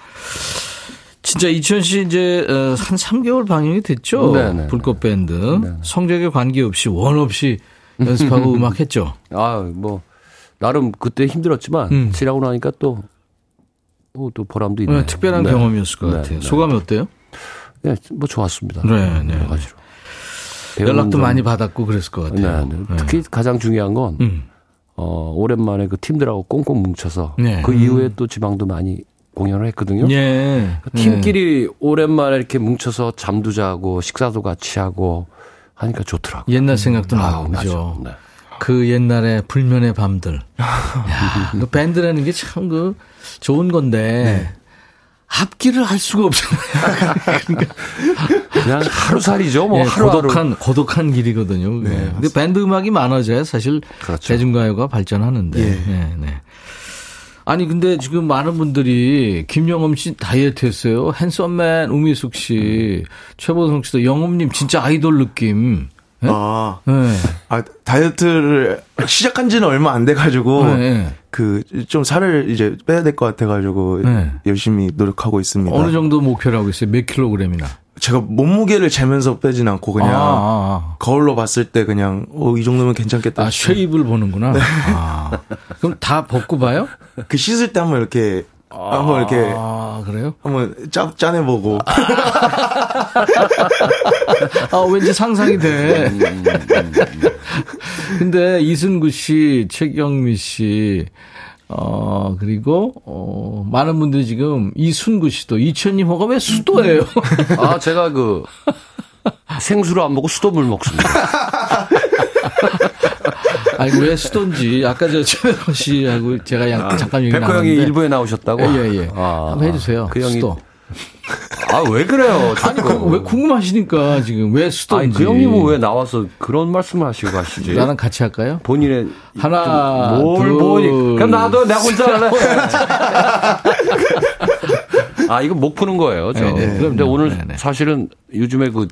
진짜 이천 씨 이제 어, 한 3개월 방영이 됐죠. 네네. 불꽃 밴드. 성적에 관계없이 원 없이 연습하고 음악 했죠. 아, 뭐 나름 그때 힘들었지만 음. 지나고 나니까 또 또, 또 보람도 있네요. 네, 특별한 네. 경험이었을 것 네, 같아요. 네. 소감이 어때요? 네, 뭐 좋았습니다. 네, 네. 여러 가지로. 연락도 많이 받았고 그랬을 것 점- 같아요. 네, 네. 특히 가장 중요한 건 음. 어, 오랜만에 그 팀들하고 꽁꽁 뭉쳐서 네. 그 이후에 또 지방도 많이 공연을 했거든요. 예. 팀끼리 오랜만에 이렇게 뭉쳐서 잠도 자고 식사도 같이 하고 하니까 좋더라고요. 옛날 생각도 나고, 맞아. 그죠? 네. 그 옛날에 불면의 밤들. 야, 그 밴드라는 게 참 그 좋은 건데 합기를 할 수가 없잖아요. 그냥 하루살이죠. 뭐 예, 하루하루. 고독한 고독한 길이거든요. 네, 근데 밴드 음악이 많아져야 사실 그렇죠. 대중가요가 발전하는데. 예. 네, 네. 아니 근데 지금 많은 분들이 김영엄 씨 다이어트 했어요. 핸섬맨 우미숙 씨, 최보성 씨도 영엄님 진짜 아이돌 느낌. 예? 아, 네. 아, 다이어트를 시작한 지는 얼마 안 돼가지고, 네, 네. 그, 좀 살을 이제 빼야 될 것 같아가지고, 네. 열심히 노력하고 있습니다. 어느 정도 목표로 하고 있어요? 몇 킬로그램이나? 제가 몸무게를 재면서 빼진 않고, 그냥, 아, 아, 거울로 봤을 때 그냥, 어, 이 정도면 괜찮겠다. 아, 아 쉐입을 보는구나. 아, 그럼 다 벗고 봐요? 그 씻을 때 한번 이렇게, 한번 이렇게, 아, 그래요? 한번 짜, 짜내보고. 아, 왠지 상상이 돼. 근데 이순구 씨, 최경미 씨, 어, 그리고, 어, 많은 분들이 지금 이순구 씨도 이천님 호가 왜 수도예요? 아, 제가 그 생수를 안 먹고 수돗물 먹습니다. 아니, 왜 수도인지. 아까 저 최백호 씨하고 제가 양, 잠깐 얘기 백호 형이 나눴는데. 일부에 나오셨다고? 예, 예. 아, 한번 해주세요. 그 형이 수도. 아, 왜 그래요? 아니, 그, 왜 궁금하시니까 지금 왜 수도인지. 아니, 그 형님은 왜 나와서 그런 말씀을 하시고 가시지? 나랑 같이 할까요? 본인의 하나, 뭘 둘. 보니 그럼 나도 내가 혼자 할래. 아 이거 못 푸는 거예요. 저. 네, 네, 그럼요. 근데 오늘 네, 네. 사실은 요즘에 그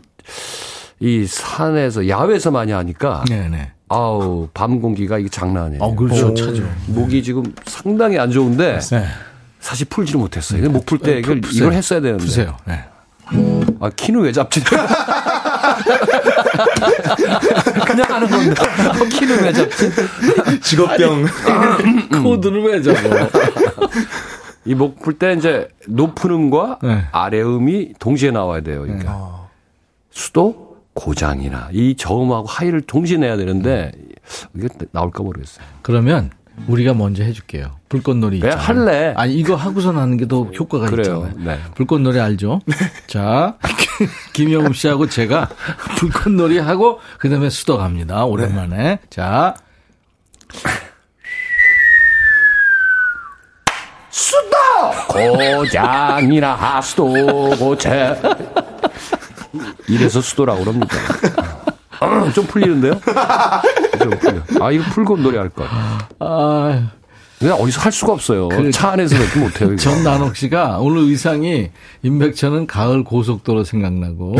이 산에서 야외에서 많이 하니까 네네. 아우 밤 공기가 이게 장난 아니에요. 어, 그렇죠. 차죠. 목이 지금 상당히 안 좋은데 네. 사실 풀지를 못했어요. 목풀 때 이걸. 이걸 했어야 되는데. 푸세요. 네. 아 키는 왜 잡지? 그냥 하는 건데 어, 키는 왜 잡지? 직업병. 코드를 왜 잡아? 이 목 풀 때 이제 높은 음과 네. 아래 음이 동시에 나와야 돼요. 그러니까 수도 고장이나 이 저음하고 하이를 동시에 내야 되는데 이게 나올까 모르겠어요. 그러면 우리가 먼저 해줄게요. 불꽃놀이 왜 있잖아요. 할래? 아니 이거 하고선 하는 게 더 효과가 그래요. 있잖아요. 네. 불꽃놀이 알죠? 자 김영웅 씨하고 제가 불꽃놀이 하고 그다음에 수도 갑니다. 오랜만에 자 고장이나 수도 고체 이래서 수도라고 그럽니다. 어, 좀 풀리는데요? 좀 풀려. 아 이거 풀고 놀이 할 걸. 아, 그냥 어디서 할 수가 없어요. 그- 차 안에서 그렇게 못해요. 전난옥 씨가 오늘 의상이 임백천은 가을 고속도로 생각나고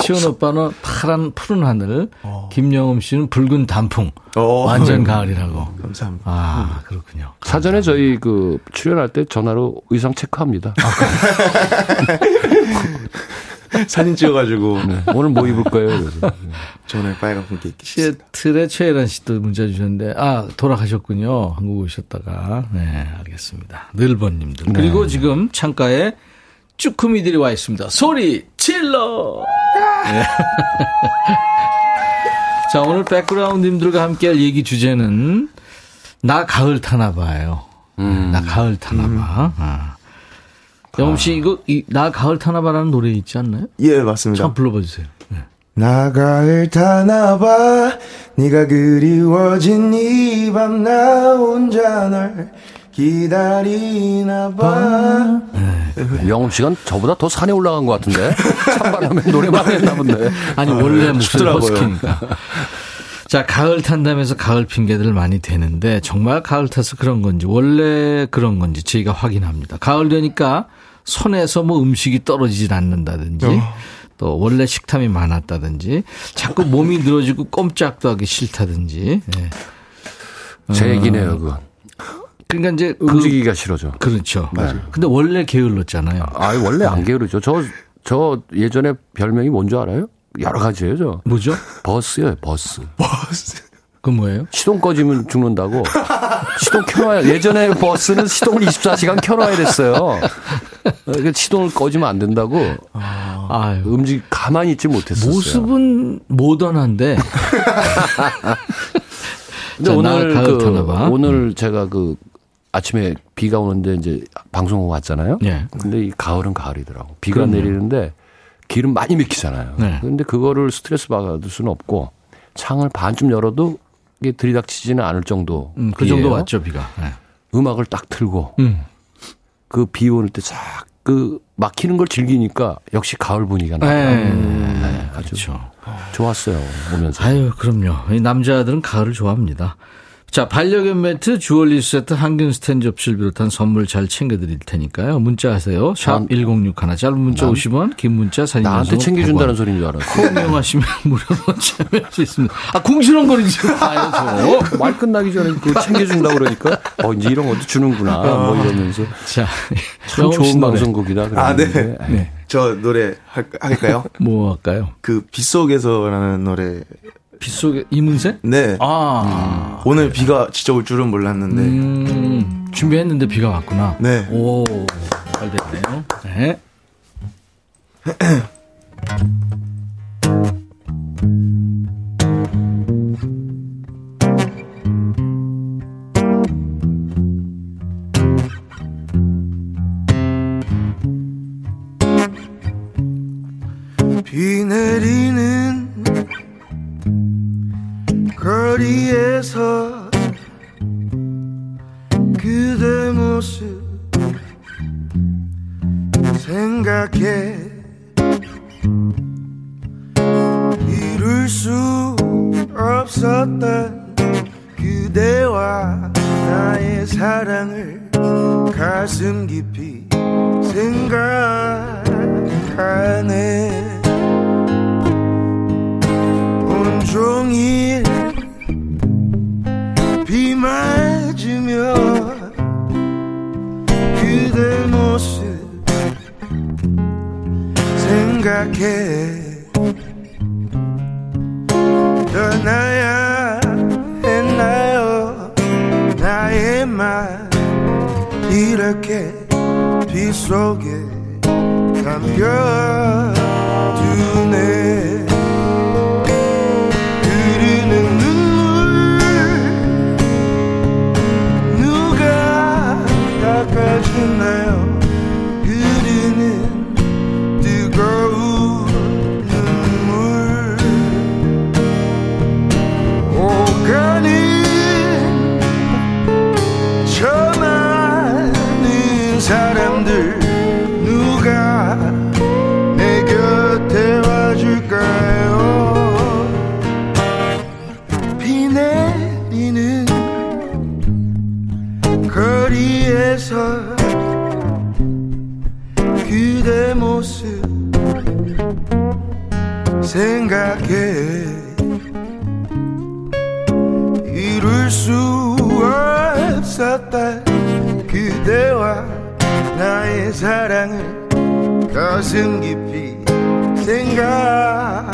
치원 오빠는 파란 푸른 하늘, 김영음 씨는 붉은 단풍, 어. 완전 가을이라고. 감사합니다. 아 그렇군요. 사전에 저희 그 출연할 때 전화로 의상 체크합니다. 사진 찍어가지고. 네. 오늘 뭐 입을 거예요? 그래서. 저는 빨간 분께 입겠습니다. 시애틀의 최혜란 씨도 문자 주셨는데, 아, 돌아가셨군요. 한국 오셨다가. 네, 알겠습니다. 늘번님들. 그리고 지금 창가에 쭈꾸미들이 와 있습니다. 소리 질러! 네. 자, 오늘 백그라운드님들과 함께 할 얘기 주제는, 나 가을 타나 봐요. 나 가을 타나 봐. 아. 영음 씨, 이거, 이, 나 가을 타나 봐라는 노래 있지 않나요? 예, 맞습니다. 참 불러봐 주세요. 네. 나 가을 타나봐 네가 그리워진 이 밤 나 혼자 널 기다리나봐 영업 시간 저보다 더 산에 올라간 것 같은데 찬바람에 노래만 했나 본데. 아니 원래 목소리 춥더라고요. 허스키니까. 자 가을 탄다면서 가을 핑계들 많이 대는데 정말 가을 타서 그런 건지 원래 그런 건지 저희가 확인합니다. 가을 되니까 손에서 뭐 음식이 떨어지질 않는다든지 또 원래 식탐이 많았다든지 자꾸 몸이 늘어지고 꼼짝도 하기 싫다든지. 예. 제 얘기네요, 그건. 그러니까 이제 그- 움직이기가 싫어져. 그렇죠. 근데 원래 게을렀잖아요. 아, 원래 안 게으르죠. 저, 저 예전에 별명이 뭔지 알아요? 여러 가지예요, 저. 뭐죠? 버스요, 버스. 그 뭐예요? 시동 꺼지면 죽는다고. 시동 켜놔야, 예전에 버스는 시동을 24시간 켜놔야 됐어요. 그러니까 시동을 꺼지면 안 된다고. 아유. 음식 가만히 있지 못했었어요. 모습은 모던한데 근데 자, 오늘 그. 오늘 제가 그 아침에 비가 오는데 이제 방송국 왔잖아요. 예. 근데 이 가을은 가을이더라고. 비가 그럼요. 내리는데 길은 많이 막히잖아요. 네. 근데 그거를 스트레스 받을 수는 없고 창을 반쯤 열어도 이게 들이닥치지는 않을 정도. 음, 그 정도 왔죠, 비가. 네. 음악을 딱 틀고 음. 그비 오는 때쫙그 막히는 걸 즐기니까 역시 가을 분위기가 나더라고요. 네, 아주 그렇죠. 좋았어요. 보면서. 아유, 그럼요. 이 남자들은 가을을 좋아합니다. 자, 반려견 매트, 주얼리 세트, 항균 스탠 접시를 비롯한 선물 잘 챙겨드릴 테니까요. 문자 하세요. 샵 난- 1061. 짧은 문자 난- 50원, 긴 문자 사진 나한테 연속 챙겨준다는 100원. 소리인 줄 알았어. 콩 이용하시면 무료로 참여할 수 있습니다. 아, 궁시렁거리지 마요, 저. 말 끝나기 전에 그 챙겨준다고 그러니까 어 이제 이런 것도 주는구나 뭐 이러면서 자, 참 좋은 노래. 방송국이다. 아, 네. 그랬는데. 네. 저 노래 할, 할까요? 뭐 할까요? 그 빗속에서라는 노래. 빗속에 이문세? 네. 아, 오늘 비가 진짜 올 줄은 몰랐는데. 음, 준비했는데 비가 왔구나. 네. 오, 잘 됐네요. 네. 비 내리는 거리에서 그대 모습 생각해 이룰 수 없었던 그대와 나의 사랑을 가슴 깊이 생각하네. 온종일 생각해. 떠나야 했나요 나의 말. 이렇게 비 속에 담겨 사랑을 가슴 깊이 생각하네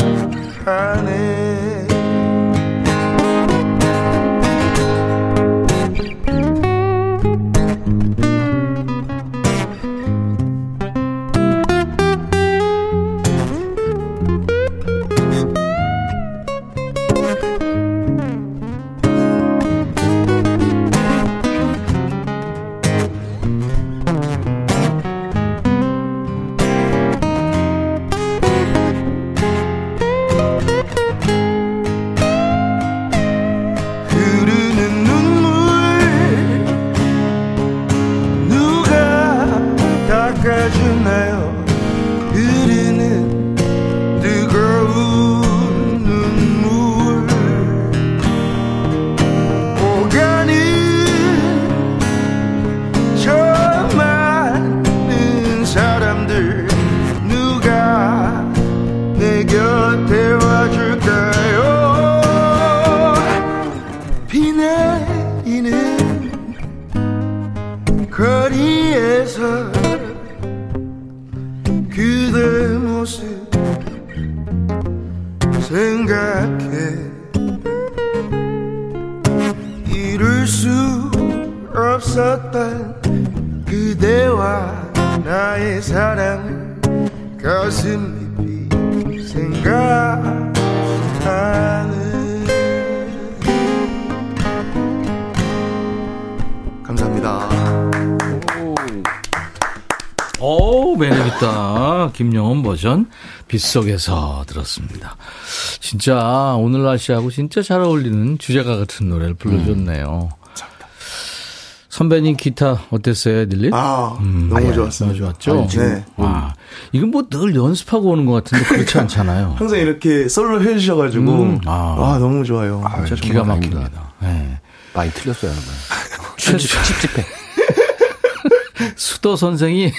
빗속에서 들었습니다. 진짜 오늘 날씨하고 진짜 잘 어울리는 주제가 같은 노래를 불러줬네요. 선배님 기타 어땠어요, 에딜리? 아, 음, 너무 아, 좋았습니다. 너무 좋았죠? 네. 와, 이건 뭐 늘 연습하고 오는 것 같은데 그렇지 않잖아요. 항상 이렇게 솔로 해주셔가지고, 음, 아. 와, 너무 좋아요. 진짜 기가 막힙니다. 네. 많이 틀렸어요, 여러분. 최, 찝찝해. 수도 선생이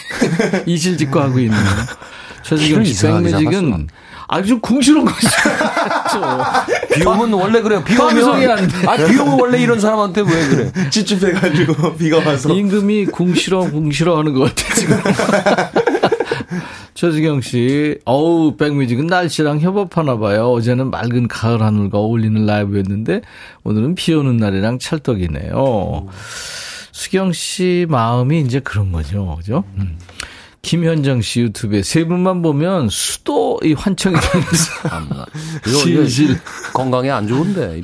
이실직고 하고 있는 최수경 씨 백뮤직은 아주 궁시렁 거죠. 비 오면 원래 그래요. 비 오면. 아, 비 오면 원래 이런 사람한테 왜 그래? 찝찝해 가지고, 비가 와서. 임금이 궁시렁 궁시렁 하는 것 같아 지금. 최수경 씨, 어우 백뮤직은 날씨랑 협업하나 봐요. 어제는 맑은 가을 하늘과 어울리는 라이브였는데 오늘은 비 오는 날이랑 찰떡이네요. 수경 씨 마음이 이제 그런 거죠, 그죠? 음. 김현정 씨 유튜브에 세 분만 보면 수도 이 환청이 되면서 이거 실실 건강에 안 좋은데.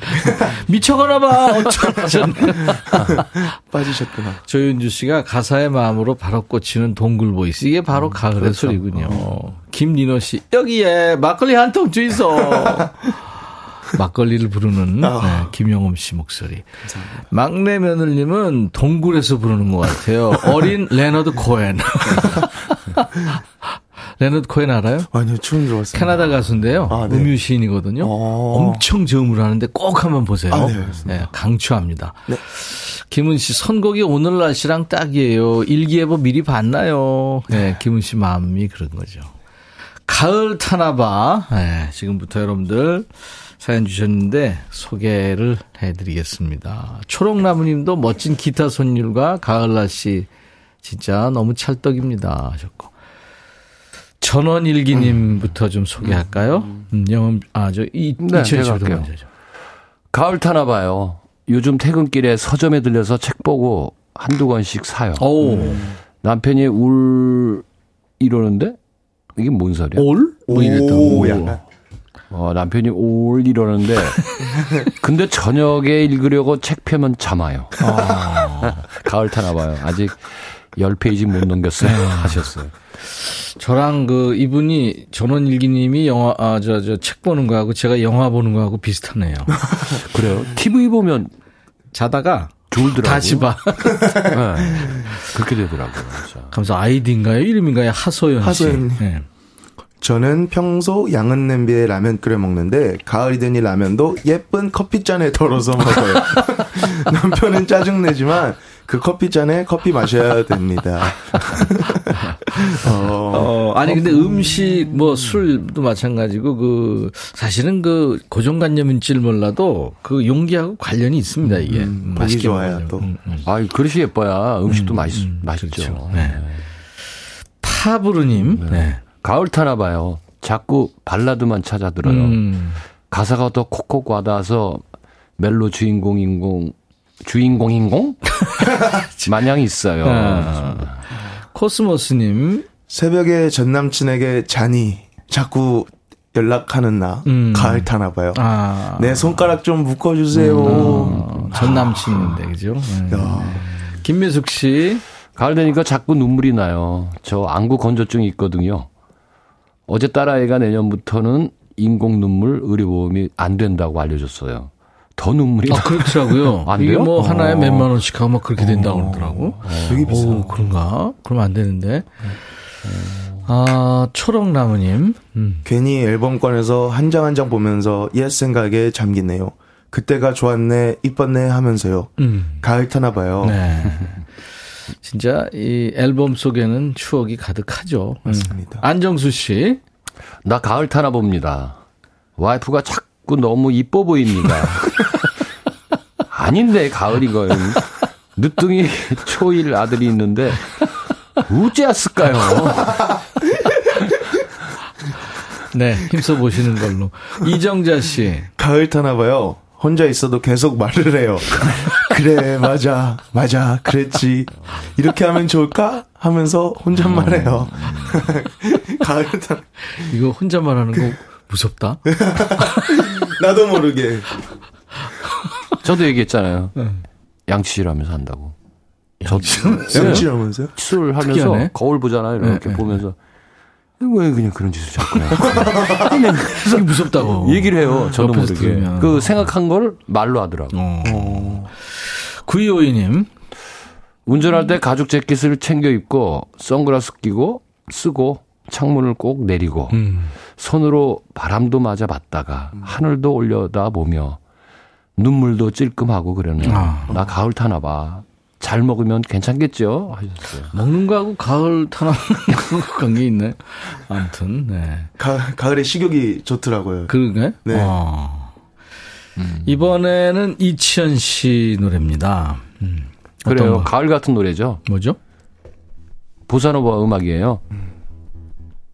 미쳐가나 봐. 어쩌나 빠지셨구나. 조윤주 씨가 가사의 마음으로 바로 꽂히는 동굴 보이스. 이게 바로 가을의 소리군요. 김민호 씨, 여기에 막걸리 한 통 주이소. 막걸리를 부르는 네, 김영흠 씨 목소리. 막내 며느님은 동굴에서 부르는 것 같아요. 어린 레너드 코엔. 레너드 코엔 알아요? 아니요, 처음 들어봤어요. 캐나다 가수인데요. 아, 네. 음유 시인이거든요. 어. 엄청 저음을 하는데 꼭 한번 보세요. 아, 네. 네, 강추합니다. 네. 김영흠 씨 선곡이 오늘 날씨랑 딱이에요. 일기예보 미리 봤나요? 네, 김영흠 씨 마음이 그런 거죠. 가을 타나봐. 네, 지금부터 여러분들 사연 주셨는데 소개를 해드리겠습니다. 초록나무님도 멋진 기타 손율과 가을 날씨 진짜 너무 찰떡입니다 하셨고 전원일기님부터 좀 소개할까요? 음, 영음 아저 이 네. 먼저죠. 가을 타나 봐요. 요즘 퇴근길에 서점에 들려서 책 보고 한두 권씩 사요. 오, 남편이 울 이러는데 이게 뭔 소리야? 올? 뭐 이랬던 오, 거. 약간. 어, 남편이 올 이러는데 근데 저녁에 읽으려고 책 펴면 잠아요. 가을 타나 봐요. 아직 10페이지 못 넘겼어요. 하셨어요. 저랑 그 이분이 전원일기님이 영화 아 저 저 책 보는 거하고 제가 영화 보는 거하고 비슷하네요. 그래요. TV 보면 자다가 졸더라고요. 다시 봐. 네. 그렇게 되더라고요. 진짜. 그래서 아이디인가요? 이름인가요? 하소연 씨. 하소연님. 네. 저는 평소 양은 냄비에 라면 끓여 먹는데 가을이 되니 라면도 예쁜 커피잔에 덜어서 먹어요. 남편은 짜증내지만 그 커피잔에 커피 마셔야 됩니다. 어, 어, 아니 근데 음식 뭐 술도 마찬가지고 그 사실은 그 고정관념인지를 몰라도 그 용기하고 관련이 있습니다 이게 음, 음, 보기 맛있게 좋아요, 먹으려면. 또. 음, 음. 아, 그릇이 예뻐야 음식도 맛있, 음, 맛있죠. 그렇죠. 네. 파브르님, 네. 가을 타나 봐요. 자꾸 발라드만 찾아 들어요. 음, 가사가 더 콕콕 와닿아서 멜로 주인공인공 주인공인공 마냥 있어요. 아. 코스모스님, 새벽에 전 남친에게 잔이 자꾸 연락하는 나 음. 가을 타나 봐요. 아, 내 손가락 좀 묶어주세요. 어, 전 남친인데 그죠? 네. 김미숙 씨, 가을 되니까 자꾸 눈물이 나요. 저 안구 건조증이 있거든요. 어제 딸아이가 내년부터는 인공 눈물 의료보험이 안 된다고 알려줬어요. 더 눈물이 아 나. 그렇더라고요. 안 이게 돼요? 뭐 하나에 어. 몇만 원씩 막 그렇게 된다고 그러더라고. 되게 비싸. 오, 그런가? 그럼 안 되는데. 아, 초록나무님. 음. 괜히 앨범 꺼내서 한 장 한 장 보면서 옛 생각에 잠기네요. 그때가 좋았네, 이뻤네 하면서요. 음. 가을 타나 봐요. 네. 진짜 이 앨범 속에는 추억이 가득하죠. 음. 맞습니다. 안정수 씨. 나 가을 타나 봅니다. 와이프가 자꾸 너무 이뻐 보입니다. 아닌데 가을이거요. 늦둥이 초일 아들이 있는데 우째였을까요? 네, 힘써 보시는 걸로. 이정자 씨. 가을 타나 봐요. 혼자 있어도 계속 말을 해요. 그래, 맞아, 맞아, 그랬지. 이렇게 하면 좋을까? 하면서 혼잣말해요. 가을 타 이거 혼자 말하는 거 무섭다. 나도 모르게. 저도 얘기했잖아요. 양치질 하면서 한다고. 저 양치라면서요? 술 하면서 특이하네. 거울 보잖아요. 이렇게 네, 네. 보면서 왜 그냥 그런 짓을 자꾸 해? 그게 무섭다고. 얘기를 해요. 저도 모르게. 들으면. 그 생각한 걸 말로 하더라고. 어. 9252님. 운전할 때 가죽 재킷을 챙겨 입고 선글라스 끼고 쓰고 창문을 꼭 내리고 음. 손으로 바람도 맞아 봤다가 하늘도 올려다 보며 눈물도 찔끔하고 그러네요. 아. 나 가을 타나 봐. 잘 먹으면 괜찮겠죠? 하셨어요. 먹는 거하고 가을 탄압 관계 있네. 아무튼, 네. 가, 가을에 식욕이 좋더라고요. 그런가요? 네. 어. 이번에는 이치현 씨 노래입니다. 음. 그래요. 거? 가을 같은 노래죠. 뭐죠? 보사노바 음악이에요.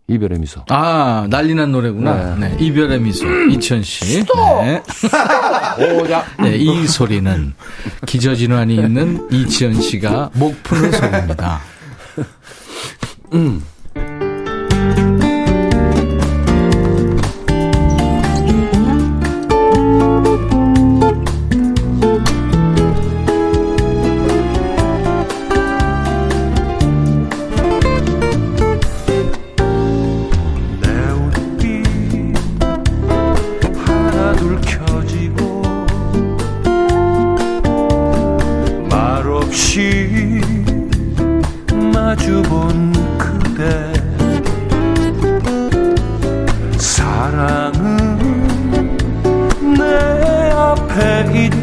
이별의 미소. 아, 난리난 노래구나. 네. 이별의 미소. 이치현 씨. 네. 네, 이 소리는 기저질환이 있는 이치현 씨가 목 푸는 소리입니다. 내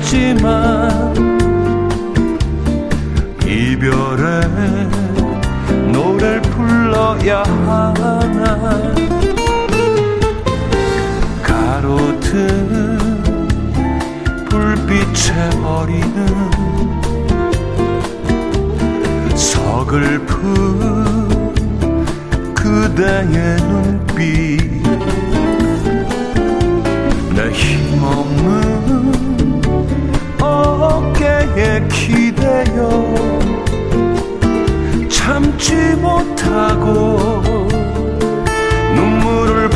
있지만 이별의 노래를 불러야 하나 가로등 불빛에 어리는 서글픈 그대의 눈빛 내 힘없는 어깨에 기대어 참지 못하고 눈물을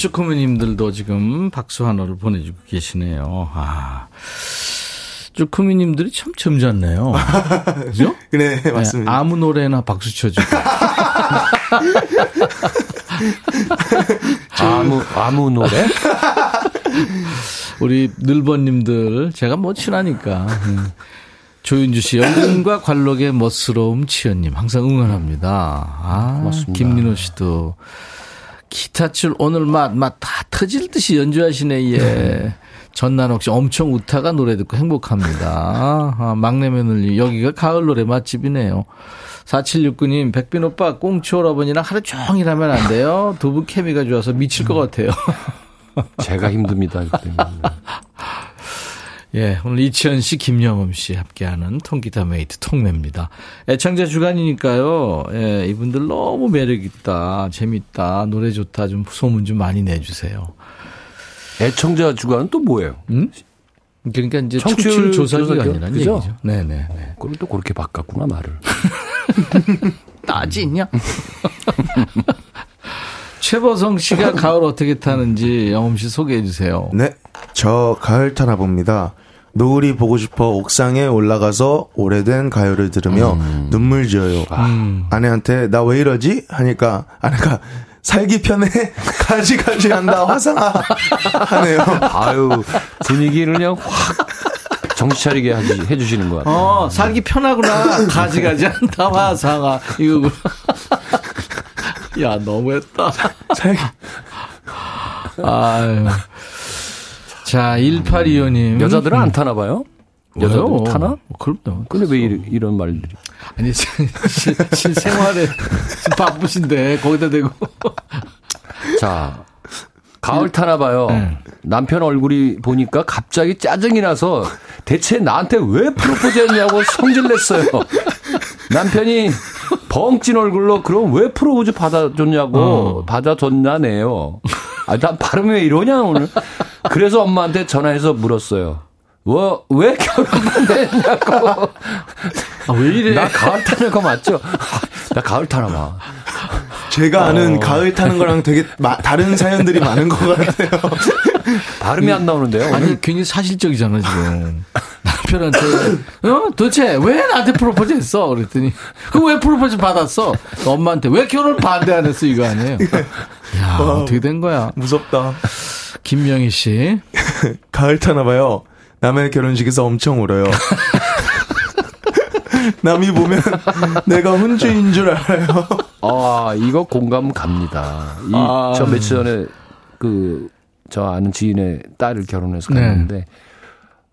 쭈꾸미님들도 지금 박수 하나를 보내주고 계시네요. 아. 쭈꾸미님들이 참 점잖네요. 그죠? 네, 맞습니다. 네, 아무 노래나 박수 쳐주고. 아무, 아무 노래? 우리 늘번님들, 제가 뭐 친하니까. 음. 조윤주 씨, 연륜과 관록의 멋스러움 치연님, 항상 응원합니다. 아, 맞습니다. 김민호 씨도. 기타줄 오늘 맛, 맛 다 터질 듯이 연주하시네, 예. 전난옥 씨 엄청 웃다가 노래 듣고 행복합니다. 아, 막내 며느리, 여기가 가을 노래 맛집이네요. 4769님, 백빈 오빠, 꽁치 오라버니랑 하루 종일 하면 안 돼요? 두 분 케미가 좋아서 미칠 것 같아요. 제가 힘듭니다. 예, 오늘 이치현 씨, 김영흠 씨 함께하는 통기타 메이트 통매입니다. 애청자 주간이니까요. 예, 이분들 너무 매력 있다, 재밌다, 노래 좋다, 좀 소문 좀 많이 내주세요. 애청자 주간은 또 뭐예요? 음? 그러니까 이제 청취율 조사 조사 기간이라는 그죠? 얘기죠. 네네. 네. 그걸 또 그렇게 바꿨구나, 말을. 따지냐? 최보성 씨가 가을 어떻게 타는지 영음 씨 소개해 주세요. 네, 저 가을 타나 봅니다. 노을이 보고 싶어 옥상에 올라가서 오래된 가요를 들으며 눈물 지어요. 아내한테 나 왜 이러지? 하니까 아내가 살기 편해 가지 가지 한다 화상아 하네요. 아유, 분위기를 그냥 확 정신 차리게 해주시는 것 같아요. 어, 살기 편하구나. 가지 가지 한다, 화상아. 이거구나. 야, 너무했다. 아유. 자, 1825님. 여자들은 안 타나 봐요? 여자들? 타나? 어, 그럼요. 근데 왜 이런, 이런 말들이? 아니, 실- 실생활에 바쁘신데, 거기다 대고. 자, 가을 타나 봐요. 네. 남편 얼굴이 보니까 갑자기 짜증이 나서 대체 나한테 왜 프로포즈 했냐고 성질 냈어요. 남편이 벙찐 얼굴로 그럼 왜 프로포즈 받아줬냐고 어. 받아줬냐네요. 아, 난 발음이 왜 이러냐 오늘. 그래서 엄마한테 전화해서 물었어요. 뭐, 왜 결혼 반대했냐고. 아, 왜 이래? 나 가을 타는 거 맞죠? 나 가을 타나 봐. 제가 아는 가을 타는 거랑 되게 마- 다른 사연들이 많은 것 같아요. 발음이 안 나오는데요. 오늘? 아니, 괜히 사실적이잖아, 지금. 남편한테, 어? 도대체 왜 나한테 프로포즈 했어? 그랬더니, 그왜 프로포즈 받았어? 엄마한테 왜 결혼 반대 안 했어? 이거 아니에요? 야, 어떻게 된 거야? 무섭다. 김명희 씨. 가을 타나 봐요. 남의 결혼식에서 엄청 울어요. 남이 보면 내가 혼주인 줄 알아요. 아, 이거 공감 갑니다. 이, 아. 저 며칠 전에 그, 저 아는 지인의 딸을 결혼해서 네. 갔는데,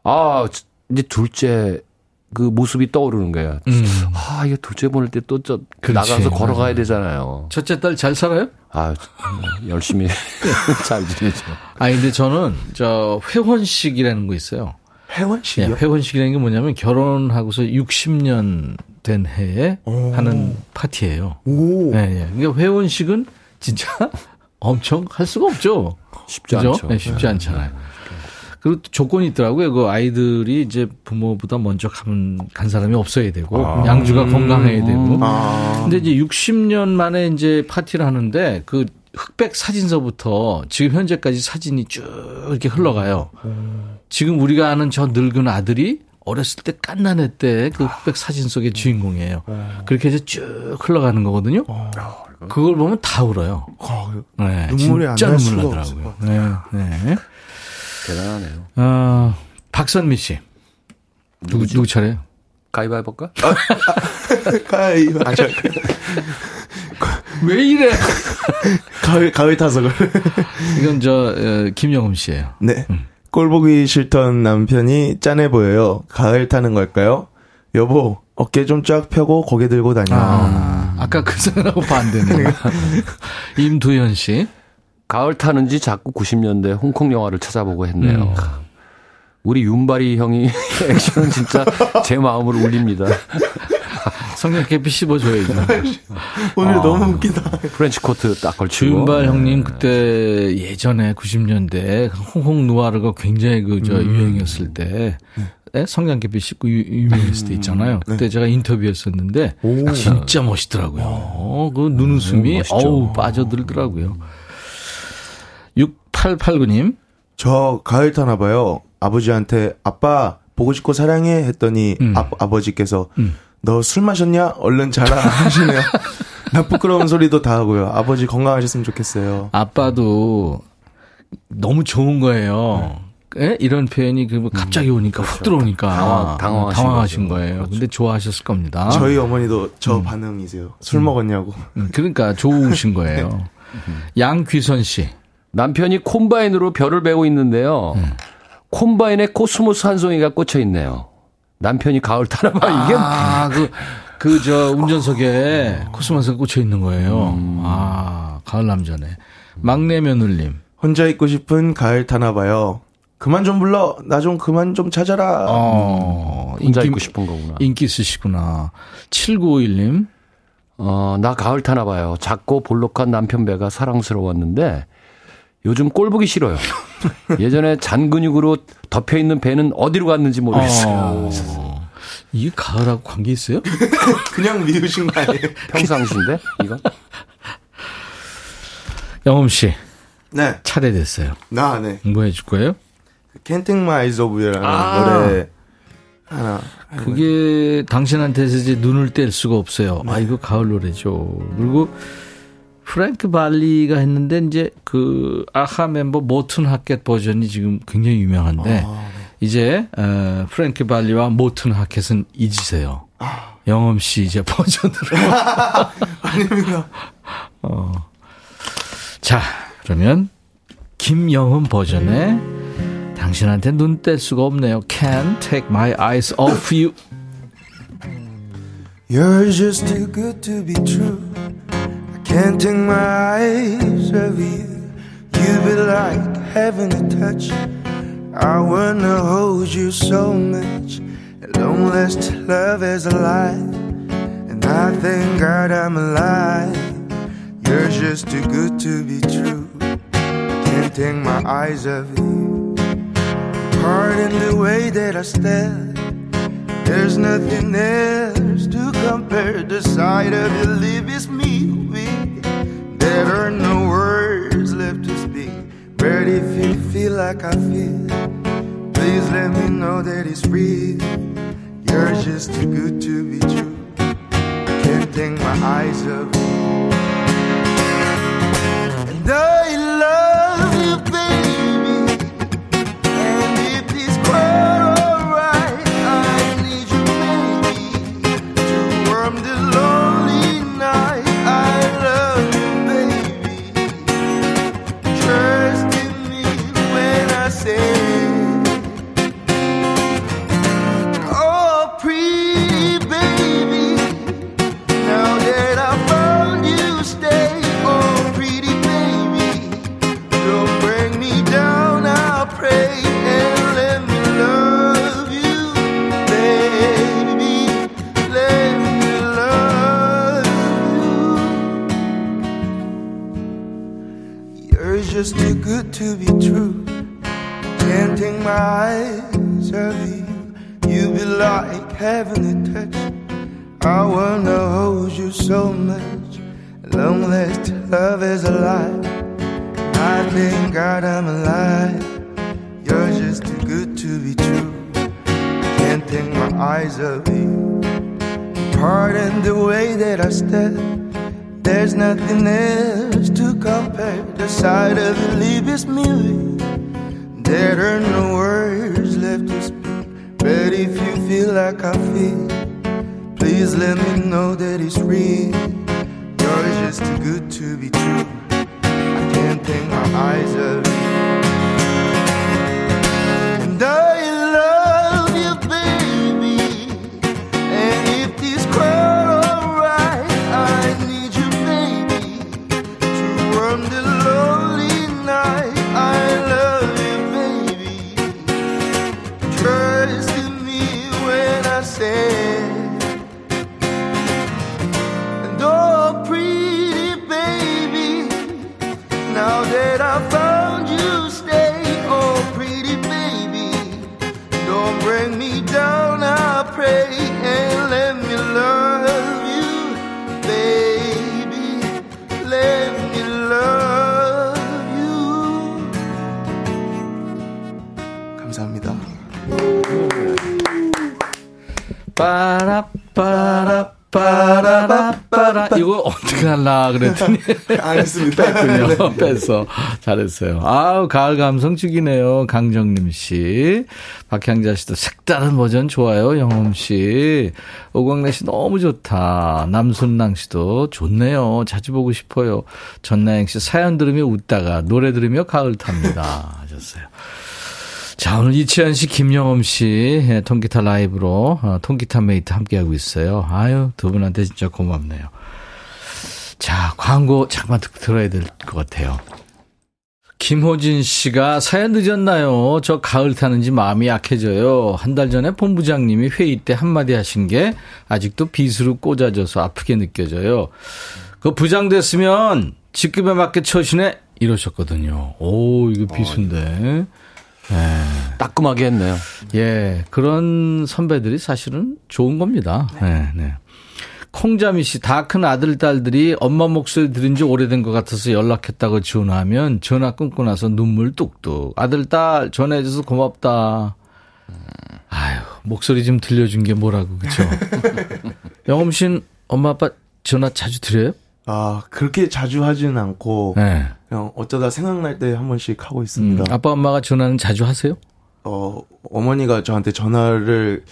아, 이제 둘째 그 모습이 떠오르는 거야. 아, 이거 둘째 보낼 때 또저 음. 그렇지. 나가서 걸어가야 되잖아요. 첫째 딸 잘 살아요? 아, 열심히 잘 지내죠. 아니, 근데 저는, 저, 회혼식이라는 거 있어요. 예, 회원식이요? 회혼식이라는 게 뭐냐면 결혼하고서 60년 된 해에 하는 파티예요. 오. 예, 예. 그러니까 회혼식은 진짜 엄청 할 수가 없죠. 쉽지 그죠? 않죠. 네, 쉽지 않잖아요. 그리고 또 조건이 있더라고요. 그 아이들이 이제 부모보다 먼저 가면 간 사람이 없어야 되고 양주가 건강해야 되고. 아. 근데 이제 60년 만에 이제 파티를 하는데 그 흑백 사진서부터 지금 현재까지 사진이 쭉 이렇게 흘러가요. 지금 우리가 아는 저 늙은 아들이 어렸을 때 깐난애 때그 흑백 사진 속의 주인공이에요. 그렇게 해서 쭉 흘러가는 거거든요. 그걸 보면 다 울어요. 네, 눈물이 안 진짜 날 눈물 나더라고요. 네, 네. 대단하네요. 어, 박선미 씨. 누구, 누구 차례요? 가위바위보 볼까? 가을, 아, 저, 왜 이래? 가을, 가을 타서 그래. 이건 저, 어, 김영음 씨예요 네. 꼴 보기 싫던 남편이 짠해 보여요. 가을 타는 걸까요? 여보, 어깨 좀 쫙 펴고 고개 들고 다녀. 아, 아까 그 생각하고 반대네요. 임두현 씨. 가을 타는지 자꾸 90년대 홍콩 영화를 찾아보고 했네요. 우리 윤발이 형이 액션은 진짜 제 마음을 울립니다. 성냥개피 씹어줘야죠. 오늘 너무 웃기다. 트렌치 코트 딱 걸치고. 주윤발 형님 그때 예전에 90년대 홍콩 누아르가 굉장히 그저 유행이었을 때 에? 성냥개피 씹고 유, 유명했을 때 있잖아요. 그때 제가 인터뷰했었는데 진짜 멋있더라고요. 어, 그 눈웃음이 멋있죠. 어우 빠져들더라고요. 6889님. 저 가을 타나 봐요. 아버지한테 아빠 보고 싶고 사랑해 했더니 음. 아, 아버지께서 너술 마셨냐? 얼른 자라 하시네요. 나 부끄러운 소리도 다 하고요. 아버지 건강하셨으면 좋겠어요. 아빠도 너무 좋은 거예요. 예? 이런 표현이 그뭐 갑자기 오니까 훅 들어오니까 당황- 당황하신 당황하신 거죠. 거예요. 근데 좋아하셨을 겁니다. 저희 어머니도 저 반응이세요. 술 먹었냐고. 음, 그러니까 좋으신 거예요. 양귀선 씨. 남편이 콤바인으로 별을 베고 있는데요. 콤바인에 코스모스 한 송이가 꽂혀 있네요. 남편이 가을 타나 봐. 이게 아, 그, 그, 저, 운전석에 코스모스가 꽂혀 있는 거예요. 아, 가을 남자네. 막내 며느님. 혼자 있고 싶은 가을 타나 봐요. 그만 좀 불러. 나 좀 그만 좀 찾아라. 어, 혼자 인기, 있고 싶은 거구나. 인기 있으시구나. 7951님. 어, 나 가을 타나 봐요. 작고 볼록한 남편 배가 사랑스러웠는데 요즘 꼴 보기 싫어요. 예전에 잔 근육으로 덮여 있는 배는 어디로 갔는지 모르겠어요. 어, 이게 가을하고 관계 있어요? 그냥 미우신 거 아니에요? 평상시인데 이거? 영음 씨, 네. 차례 됐어요. 나, 네. 뭐 해줄 거예요? Can't Take My Eyes Off You라는 아. 노래 하나. 그게 당신한테서 이제 눈을 뗄 수가 없어요. 아, 이거 가을 노래죠. 그리고 프랭크 발리가 했는데 이제 그 아하 멤버 모튼 하켓 버전이 지금 굉장히 유명한데 이제 어, 프랭크 발리와 모튼 하켓은 잊으세요. 영엄 씨 이제 버전으로. 아닙니다. 어. 자, 그러면 김영흠 버전의 당신한테 눈 뗄 수가 없네요. Can't take my eyes off you. You're just too good to be true. Can't take my eyes off you. You be like heaven to touch. I wanna hold you so much. Long last, love is alive. And I thank God I'm alive. You're just too good to be true. Can't take my eyes off you. Pardon the way that I stare. There's nothing else to compare. The sight of your lip is me. There are no words left to speak. But if you feel like I feel, please let me know that it's real. You're just too good to be true. I can't take my eyes off you. And I love to be true. Can't take my eyes off you. You be like heaven to touch. I wanna hold you so much. Long last love is alive. I thank God I'm alive. You're just too good to be true. Can't take my eyes off you. Pardon the way that I step. There's nothing else to compare. The sight of your lip is me. There are no words left to speak. But if you feel like I feel, please let me know that it's real. You're just too good to be true. I can't take my eyes off 어떻게 할라 그랬더니 안 했습니다. 뺐군요. 뺐어. 잘했어요. 아우 가을 감성 죽이네요. 강정림 씨, 박향자 씨도 색다른 버전 좋아요. 영흠 씨, 오광래 씨 너무 좋다. 남순랑 씨도 좋네요. 자주 보고 싶어요. 전나영 씨 사연 들으며 웃다가 노래 들으며 가을 탑니다. 하셨어요. 자, 오늘 이치현 씨, 김영흠 씨, 예, 통기타 라이브로, 어, 통기타 메이트 함께하고 있어요. 아유, 두 분한테 진짜 고맙네요. 자, 광고 듣고 들어야 될 것 같아요. 김호진 씨가 사연 늦었나요? 저 가을 타는지 마음이 약해져요. 한 달 전에 본부장님이 회의 때 한마디 하신 게 아직도 빗으로 꽂아져서 아프게 느껴져요. 그 부장 됐으면 직급에 맞게 처신해 이러셨거든요. 오, 이거 비수인데. 따끔하게 했네요. 예, 그런 선배들이 사실은 좋은 겁니다. 네, 네. 콩자미 씨, 다 큰 아들, 딸들이 엄마 목소리 들은 지 오래된 것 같아서 연락했다고 전화하면 전화 끊고 나서 눈물 뚝뚝. 아들, 딸, 전화해줘서 고맙다. 아유, 목소리 좀 들려준 게 뭐라고, 그쵸? 영엄 씨는 엄마, 아빠 전화 자주 드려요? 아, 그렇게 자주 하지는 않고, 네. 그냥 어쩌다 생각날 때 한 번씩 하고 음, 있습니다. 아빠, 엄마가 전화는 자주 하세요? 어, 어머니가 저한테 전화를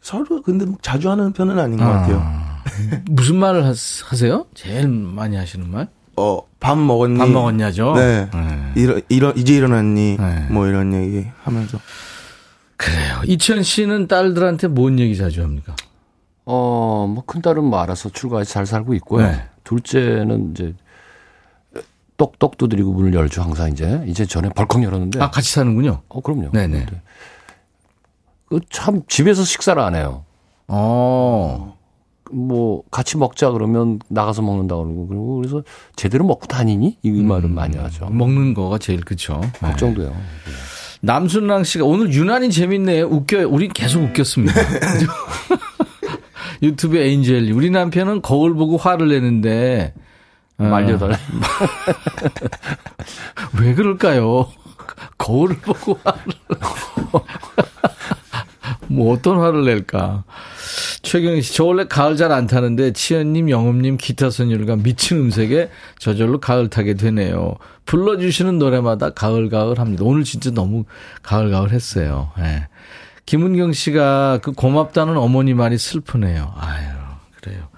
서로 근데 자주 하는 편은 아닌 것 같아요. 무슨 말을 하, 하세요? 제일 많이 하시는 말? 어, 밥 먹었니? 밥 먹었냐죠? 네. 네. 이러, 이러, 이제 일어났니? 네. 뭐 이런 얘기 하면서. 그래요. 이천 씨는 딸들한테 뭔 얘기 자주 합니까? 어, 뭐, 큰딸은 뭐 알아서 출가해서 잘 살고 있고요. 네. 둘째는 이제, 똑똑 두드리고 문을 열죠, 항상 이제. 이제 전에 벌컥 열었는데. 아, 같이 사는군요. 어, 그럼요. 네네. 그 참, 집에서 식사를 안 해요. 어. 뭐, 같이 먹자 그러면 나가서 먹는다 그러고. 그리고 그래서 제대로 먹고 다니니? 이 말은 많이 하죠. 먹는 거가 제일 그쵸. 네. 걱정돼요. 남순랑 씨가 오늘 유난히 재밌네요. 웃겨요. 우린 계속 웃겼습니다. 유튜브 에인젤리. 우리 남편은 거울 보고 화를 내는데. 어, 말려달래. 왜 그럴까요? 거울을 보고 화를. 뭐 어떤 화를 낼까? 최경희 씨, 저 원래 가을 잘 안 타는데 치현님, 영음님 기타 선율과 미친 음색에 저절로 가을 타게 되네요. 불러주시는 노래마다 가을 가을 합니다. 오늘 진짜 너무 가을 가을 했어요. 예. 김은경 씨가 그 고맙다는 어머니 말이 슬프네요. 아유, 그래요.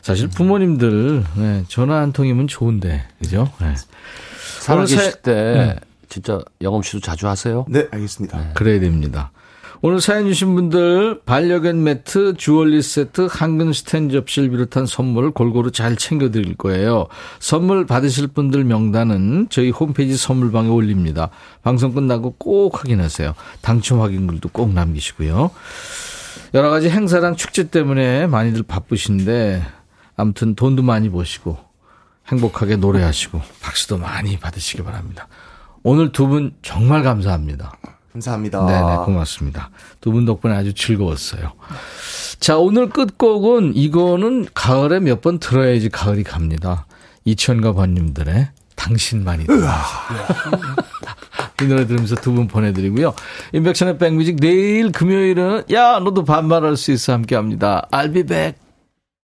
사실 부모님들 네, 전화 한 통이면 좋은데, 그죠? 네. 살아계실 때 진짜 영엄 씨도 자주 하세요? 네, 알겠습니다. 그래야 됩니다. 오늘 사연 주신 분들 반려견 매트, 주얼리 세트, 항균 스탠 접시를 비롯한 선물 골고루 잘 챙겨드릴 거예요. 선물 받으실 분들 명단은 저희 홈페이지 선물방에 올립니다. 방송 끝나고 꼭 확인하세요. 당첨 확인글도 꼭 남기시고요. 여러 가지 행사랑 축제 때문에 많이들 바쁘신데 아무튼 돈도 많이 버시고 행복하게 노래하시고 박수도 많이 받으시기 바랍니다. 오늘 두 분 정말 감사합니다. 감사합니다. 네네, 고맙습니다. 두 분 덕분에 아주 즐거웠어요. 자, 오늘 끝곡은 이거는 가을에 몇 번 들어야지 가을이 갑니다. 이천가 번님들의 당신만이다. 이 노래 들으면서 두 분 보내드리고요. 인백션의 백뮤직 내일 금요일은 야 너도 반말할 수 있어 함께 합니다. I'll be back.